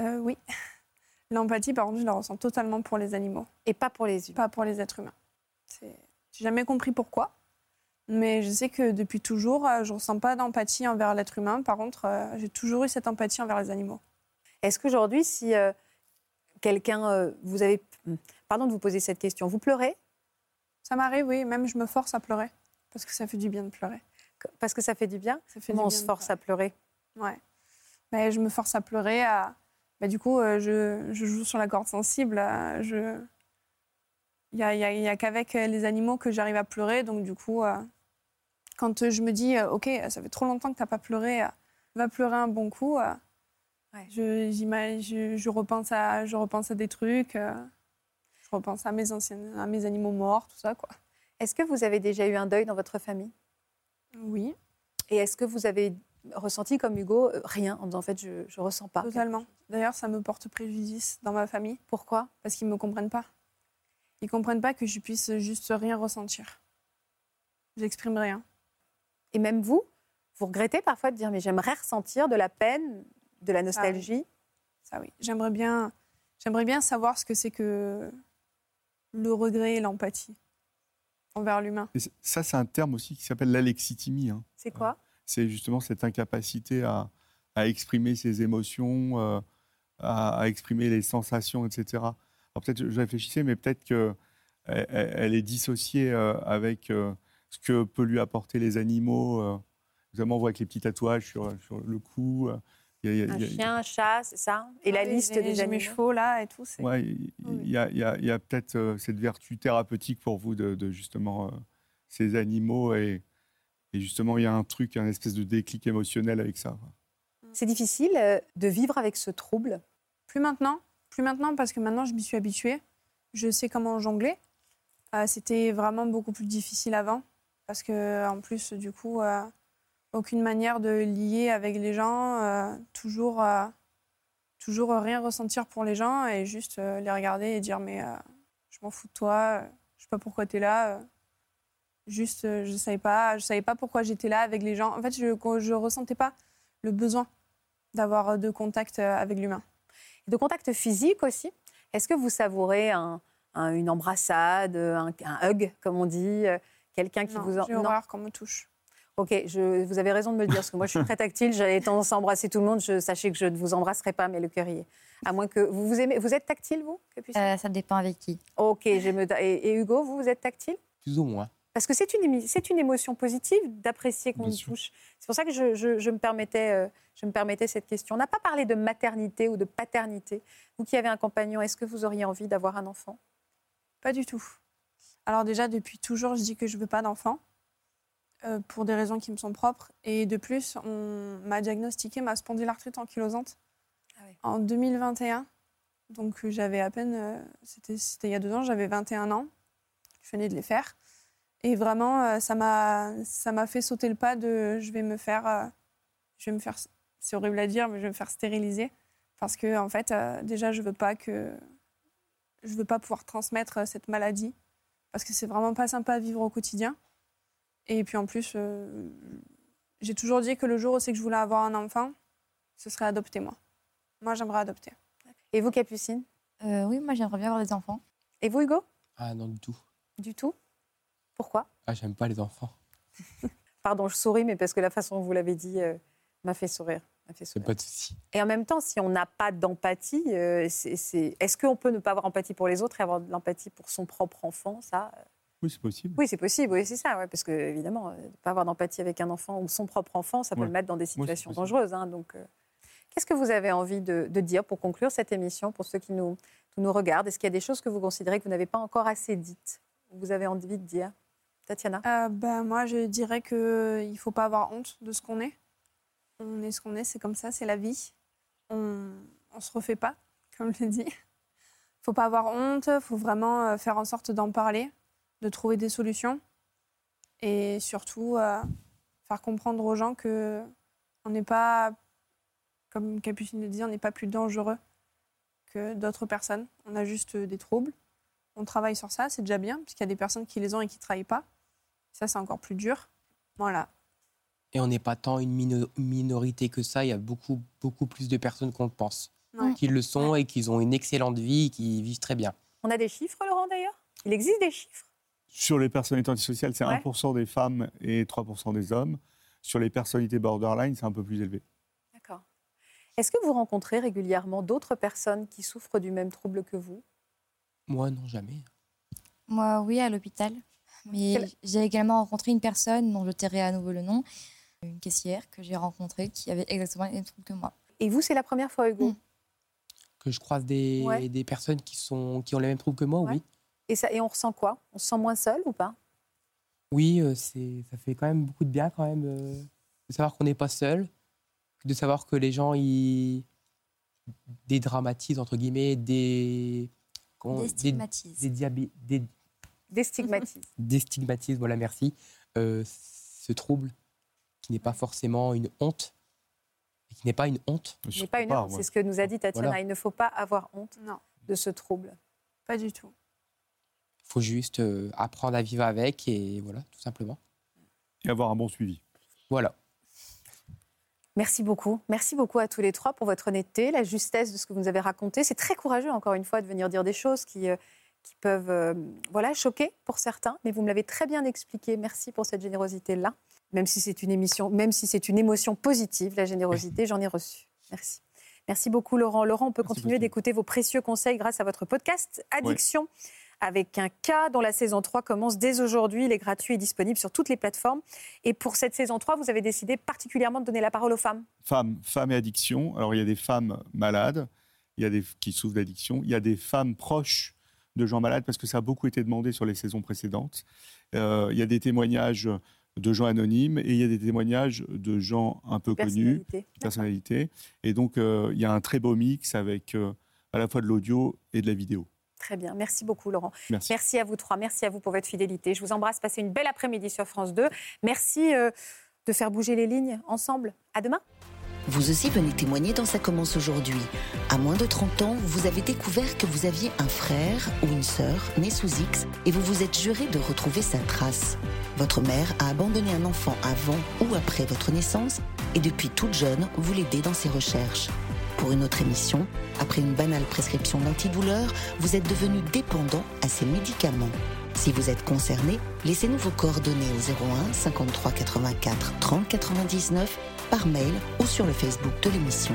Oui. L'empathie, par contre, je la ressens totalement pour les animaux. Et pas pour les humains Pas pour les êtres humains. J'ai jamais compris pourquoi. Mais je sais que depuis toujours, euh, je ne ressens pas d'empathie envers l'être humain. Par contre, euh, j'ai toujours eu cette empathie envers les animaux. Est-ce qu'aujourd'hui, si euh, quelqu'un. vous avez. Hmm, pardon de vous poser cette question. Vous pleurez? Ça m'arrive, oui. Même je me force à pleurer. Parce que ça fait du bien de pleurer. Parce que ça fait du bien? Ça fait Comment on se force à pleurer Ouais. Mais je me force à pleurer, à, bah, du coup, euh, je, joue sur la corde sensible. Euh, je... Il n'y a, qu'avec les animaux que j'arrive à pleurer. Donc, du coup, euh, quand je me dis, OK, ça fait trop longtemps que tu n'as pas pleuré, va pleurer un bon coup, je, je, je, repense à, je repense à des trucs. je repense à mes, anciennes, à mes animaux morts, tout ça. quoi. Est-ce que vous avez déjà eu un deuil dans votre famille? Oui. Et est-ce que vous avez ressenti comme Hugo euh, rien en disant en fait je ne ressens pas. Totalement. D'ailleurs ça me porte préjudice dans ma famille. Pourquoi? Parce qu'ils ne me comprennent pas. Ils ne comprennent pas que je puisse juste rien ressentir. J'exprime rien. Et même vous, vous regrettez parfois de dire mais j'aimerais ressentir de la peine, de la nostalgie Ça oui. J'aimerais bien, j'aimerais bien savoir ce que c'est que le regret et l'empathie envers l'humain. Ça, c'est un terme aussi qui s'appelle l'alexithymie. Hein. C'est quoi? C'est justement cette incapacité à, exprimer ses émotions, euh, à, exprimer les sensations, etc. Alors peut-être je réfléchissais, mais peut-être qu'elle elle est dissociée euh, avec euh, ce que peut lui apporter les animaux. Notamment, on voit avec les petits tatouages sur, le cou. Il y a, un chien, un chat, c'est ça? Et la liste des animaux? chevaux, là, et tout. Ouais, il y a, peut-être cette vertu thérapeutique pour vous de, de justement ces animaux et, et justement, il y a un truc, un espèce de déclic émotionnel avec ça. C'est difficile euh, de vivre avec ce trouble? Plus maintenant? Plus maintenant parce que maintenant, je m'y suis habituée. Je sais comment jongler. Euh, c'était vraiment beaucoup plus difficile avant. Parce que, en plus, du coup, euh, aucune manière de lier avec les gens. toujours, toujours rien ressentir pour les gens et juste les regarder et dire Mais je m'en fous de toi. Je sais pas pourquoi tu es là Juste, euh, je savais pas, je savais pas pourquoi j'étais là avec les gens. En fait, je ne ressentais pas le besoin d'avoir de contact avec l'humain. De contact physique aussi. Est-ce que vous savourez une embrassade, un, hug, comme on dit, quelqu'un qui vous en... J'ai horreur qu'on me touche. Ok, je, vous avez raison de me le dire, parce que moi je suis très tactile, j'avais tendance à embrasser tout le monde. Je, sachez que je ne vous embrasserai pas, mais le cœur y est. À moins que vous, vous aimez. Vous êtes tactile, vous euh, Ça dépend avec qui. Ok, et, et, Hugo, vous, vous êtes tactile? Plus ou moins. Parce que c'est une, c'est une émotion positive d'apprécier qu'on nous touche. C'est pour ça que je, je, me permettais, euh, je me permettais cette question. On n'a pas parlé de maternité ou de paternité. Vous qui avez un compagnon, est-ce que vous auriez envie d'avoir un enfant? Pas du tout. Alors déjà, depuis toujours, je dis que je veux pas d'enfant. Euh, pour des raisons qui me sont propres. Et de plus, on m'a diagnostiqué ma spondylarthrite ankylosante ah en 2021. Donc euh, j'avais à peine, euh, c'était il y a deux ans, j'avais 21 ans. Je venais de les faire. Et vraiment, ça m'a ça m'a fait sauter le pas de je vais me faire, je vais me faire, c'est horrible à dire, mais je vais me faire stériliser parce que en fait, déjà, je veux pas que je veux pas pouvoir transmettre cette maladie parce que c'est vraiment pas sympa à vivre au quotidien. Et puis en plus, euh, j'ai toujours dit que le jour où c'est que je voulais avoir un enfant, ce serait adopter moi. Moi, j'aimerais adopter. Et vous, Capucine? Euh, Oui, moi, j'aimerais bien avoir des enfants. Et vous, Hugo? Ah non, du tout. Du tout? Pourquoi? Ah, j'aime pas les enfants. Pardon, je souris, mais parce que la façon dont vous l'avez dit euh, m'a fait sourire. C'est pas de souci. Et en même temps, si on n'a pas d'empathie, c'est, est-ce qu'on peut ne pas avoir empathie pour les autres et avoir de l'empathie pour son propre enfant? Ça, oui, c'est possible. Oui, c'est possible, oui, c'est ça, ouais, parce que évidemment, ne euh, pas avoir d'empathie avec un enfant ou son propre enfant, ça peut le mettre dans des situations dangereuses. Hein, donc, euh, qu'est-ce que vous avez envie de, dire pour conclure cette émission, pour ceux qui nous, nous regardent? Est-ce qu'il y a des choses que vous considérez que vous n'avez pas encore assez dites Vous avez envie de dire? Tatiana? Euh, ben, Moi, je dirais qu'il ne faut pas avoir honte de ce qu'on est. On est ce qu'on est, c'est comme ça, c'est la vie. On ne se refait pas, comme je l'ai dit. Il ne faut pas avoir honte, il faut vraiment faire en sorte d'en parler de trouver des solutions et surtout euh, faire comprendre aux gens que on n'est pas, comme Capucine le dit, on n'est pas plus dangereux que d'autres personnes. On a juste des troubles. On travaille sur ça, c'est déjà bien, puisqu'il y a des personnes qui les ont et qui ne travaillent pas. Ça, c'est encore plus dur. Voilà. Et on n'est pas tant une minorité que ça. Il y a beaucoup, beaucoup plus de personnes qu'on le pense, qui le sont et qui ont une excellente vie, qui vivent très bien. On a des chiffres, Laurent, d'ailleurs? Il existe des chiffres? Sur les personnalités antisociales, c'est 1% des femmes et 3% des hommes. Sur les personnalités borderline, c'est un peu plus élevé. D'accord. Est-ce que vous rencontrez régulièrement d'autres personnes qui souffrent du même trouble que vous? Moi, non, jamais. Moi, oui, à l'hôpital. Mais j'ai également rencontré une personne dont je tairai à nouveau le nom, une caissière que j'ai rencontrée qui avait exactement les mêmes troubles que moi. Et vous, c'est la première fois, Hugo? Hmm. Que je croise des, des personnes qui, sont, qui ont les mêmes troubles que moi, oui. Et, ça, et on ressent quoi? On se sent moins seul ou pas? Oui, euh, c'est, ça fait quand même beaucoup de bien quand même euh, de savoir qu'on n'est pas seul, de savoir que les gens ils dédramatisent entre guillemets des Déstigmatisent. Des, des, des, Déstigmatisent. Déstigmatisent, voilà, merci. Euh, ce trouble qui n'est pas forcément une honte, et qui n'est pas une honte. Ce n'est pas une honte, c'est ce que nous a dit Tatiana. Il ne faut pas avoir honte non. de ce trouble. Pas du tout faut juste euh, apprendre à vivre avec et voilà, tout simplement. Et avoir un bon suivi. Voilà. Merci beaucoup. Merci beaucoup à tous les trois pour votre honnêteté, la justesse de ce que vous nous avez raconté. C'est très courageux, encore une fois, de venir dire des choses qui, euh, qui peuvent euh, voilà, choquer pour certains, mais vous me l'avez très bien expliqué. Merci pour cette générosité-là. Même si c'est une émission, même si c'est une émotion positive, la générosité, j'en ai reçu. Merci. Merci beaucoup, Laurent. Laurent, on peut continuer d'écouter vos précieux conseils grâce à votre podcast Addiction avec un cas dont la saison 3 commence dès aujourd'hui. Il est gratuit et disponible sur toutes les plateformes. Et pour cette saison 3, vous avez décidé particulièrement de donner la parole aux femmes. Femmes, femmes et addiction. Alors il y a des femmes malades, il y a des qui souffrent d'addiction, il y a des femmes proches de gens malades parce que ça a beaucoup été demandé sur les saisons précédentes. Euh, il y a des témoignages de gens anonymes et il y a des témoignages de gens un peu connus, personnalités. Et donc euh, il y a un très beau mix avec euh, à la fois de l'audio et de la vidéo. Très bien. Merci beaucoup, Laurent. Merci. à vous trois. Merci à vous pour votre fidélité. Je vous embrasse. Passez une belle après-midi sur France 2. Merci euh, de faire bouger les lignes ensemble. À demain. Vous aussi venez témoigner dans Ça commence aujourd'hui. À moins de 30 ans, vous avez découvert que vous aviez un frère ou une sœur né sous X et vous vous êtes juré de retrouver sa trace. Votre mère a abandonné un enfant avant ou après votre naissance et depuis toute jeune, vous l'aidez dans ses recherches. Pour une autre émission, après une banale prescription d'antidouleur, vous êtes devenu dépendant à ces médicaments. Si vous êtes concerné, laissez-nous vos coordonnées au 01 53 84 30 99 par mail ou sur le Facebook de l'émission.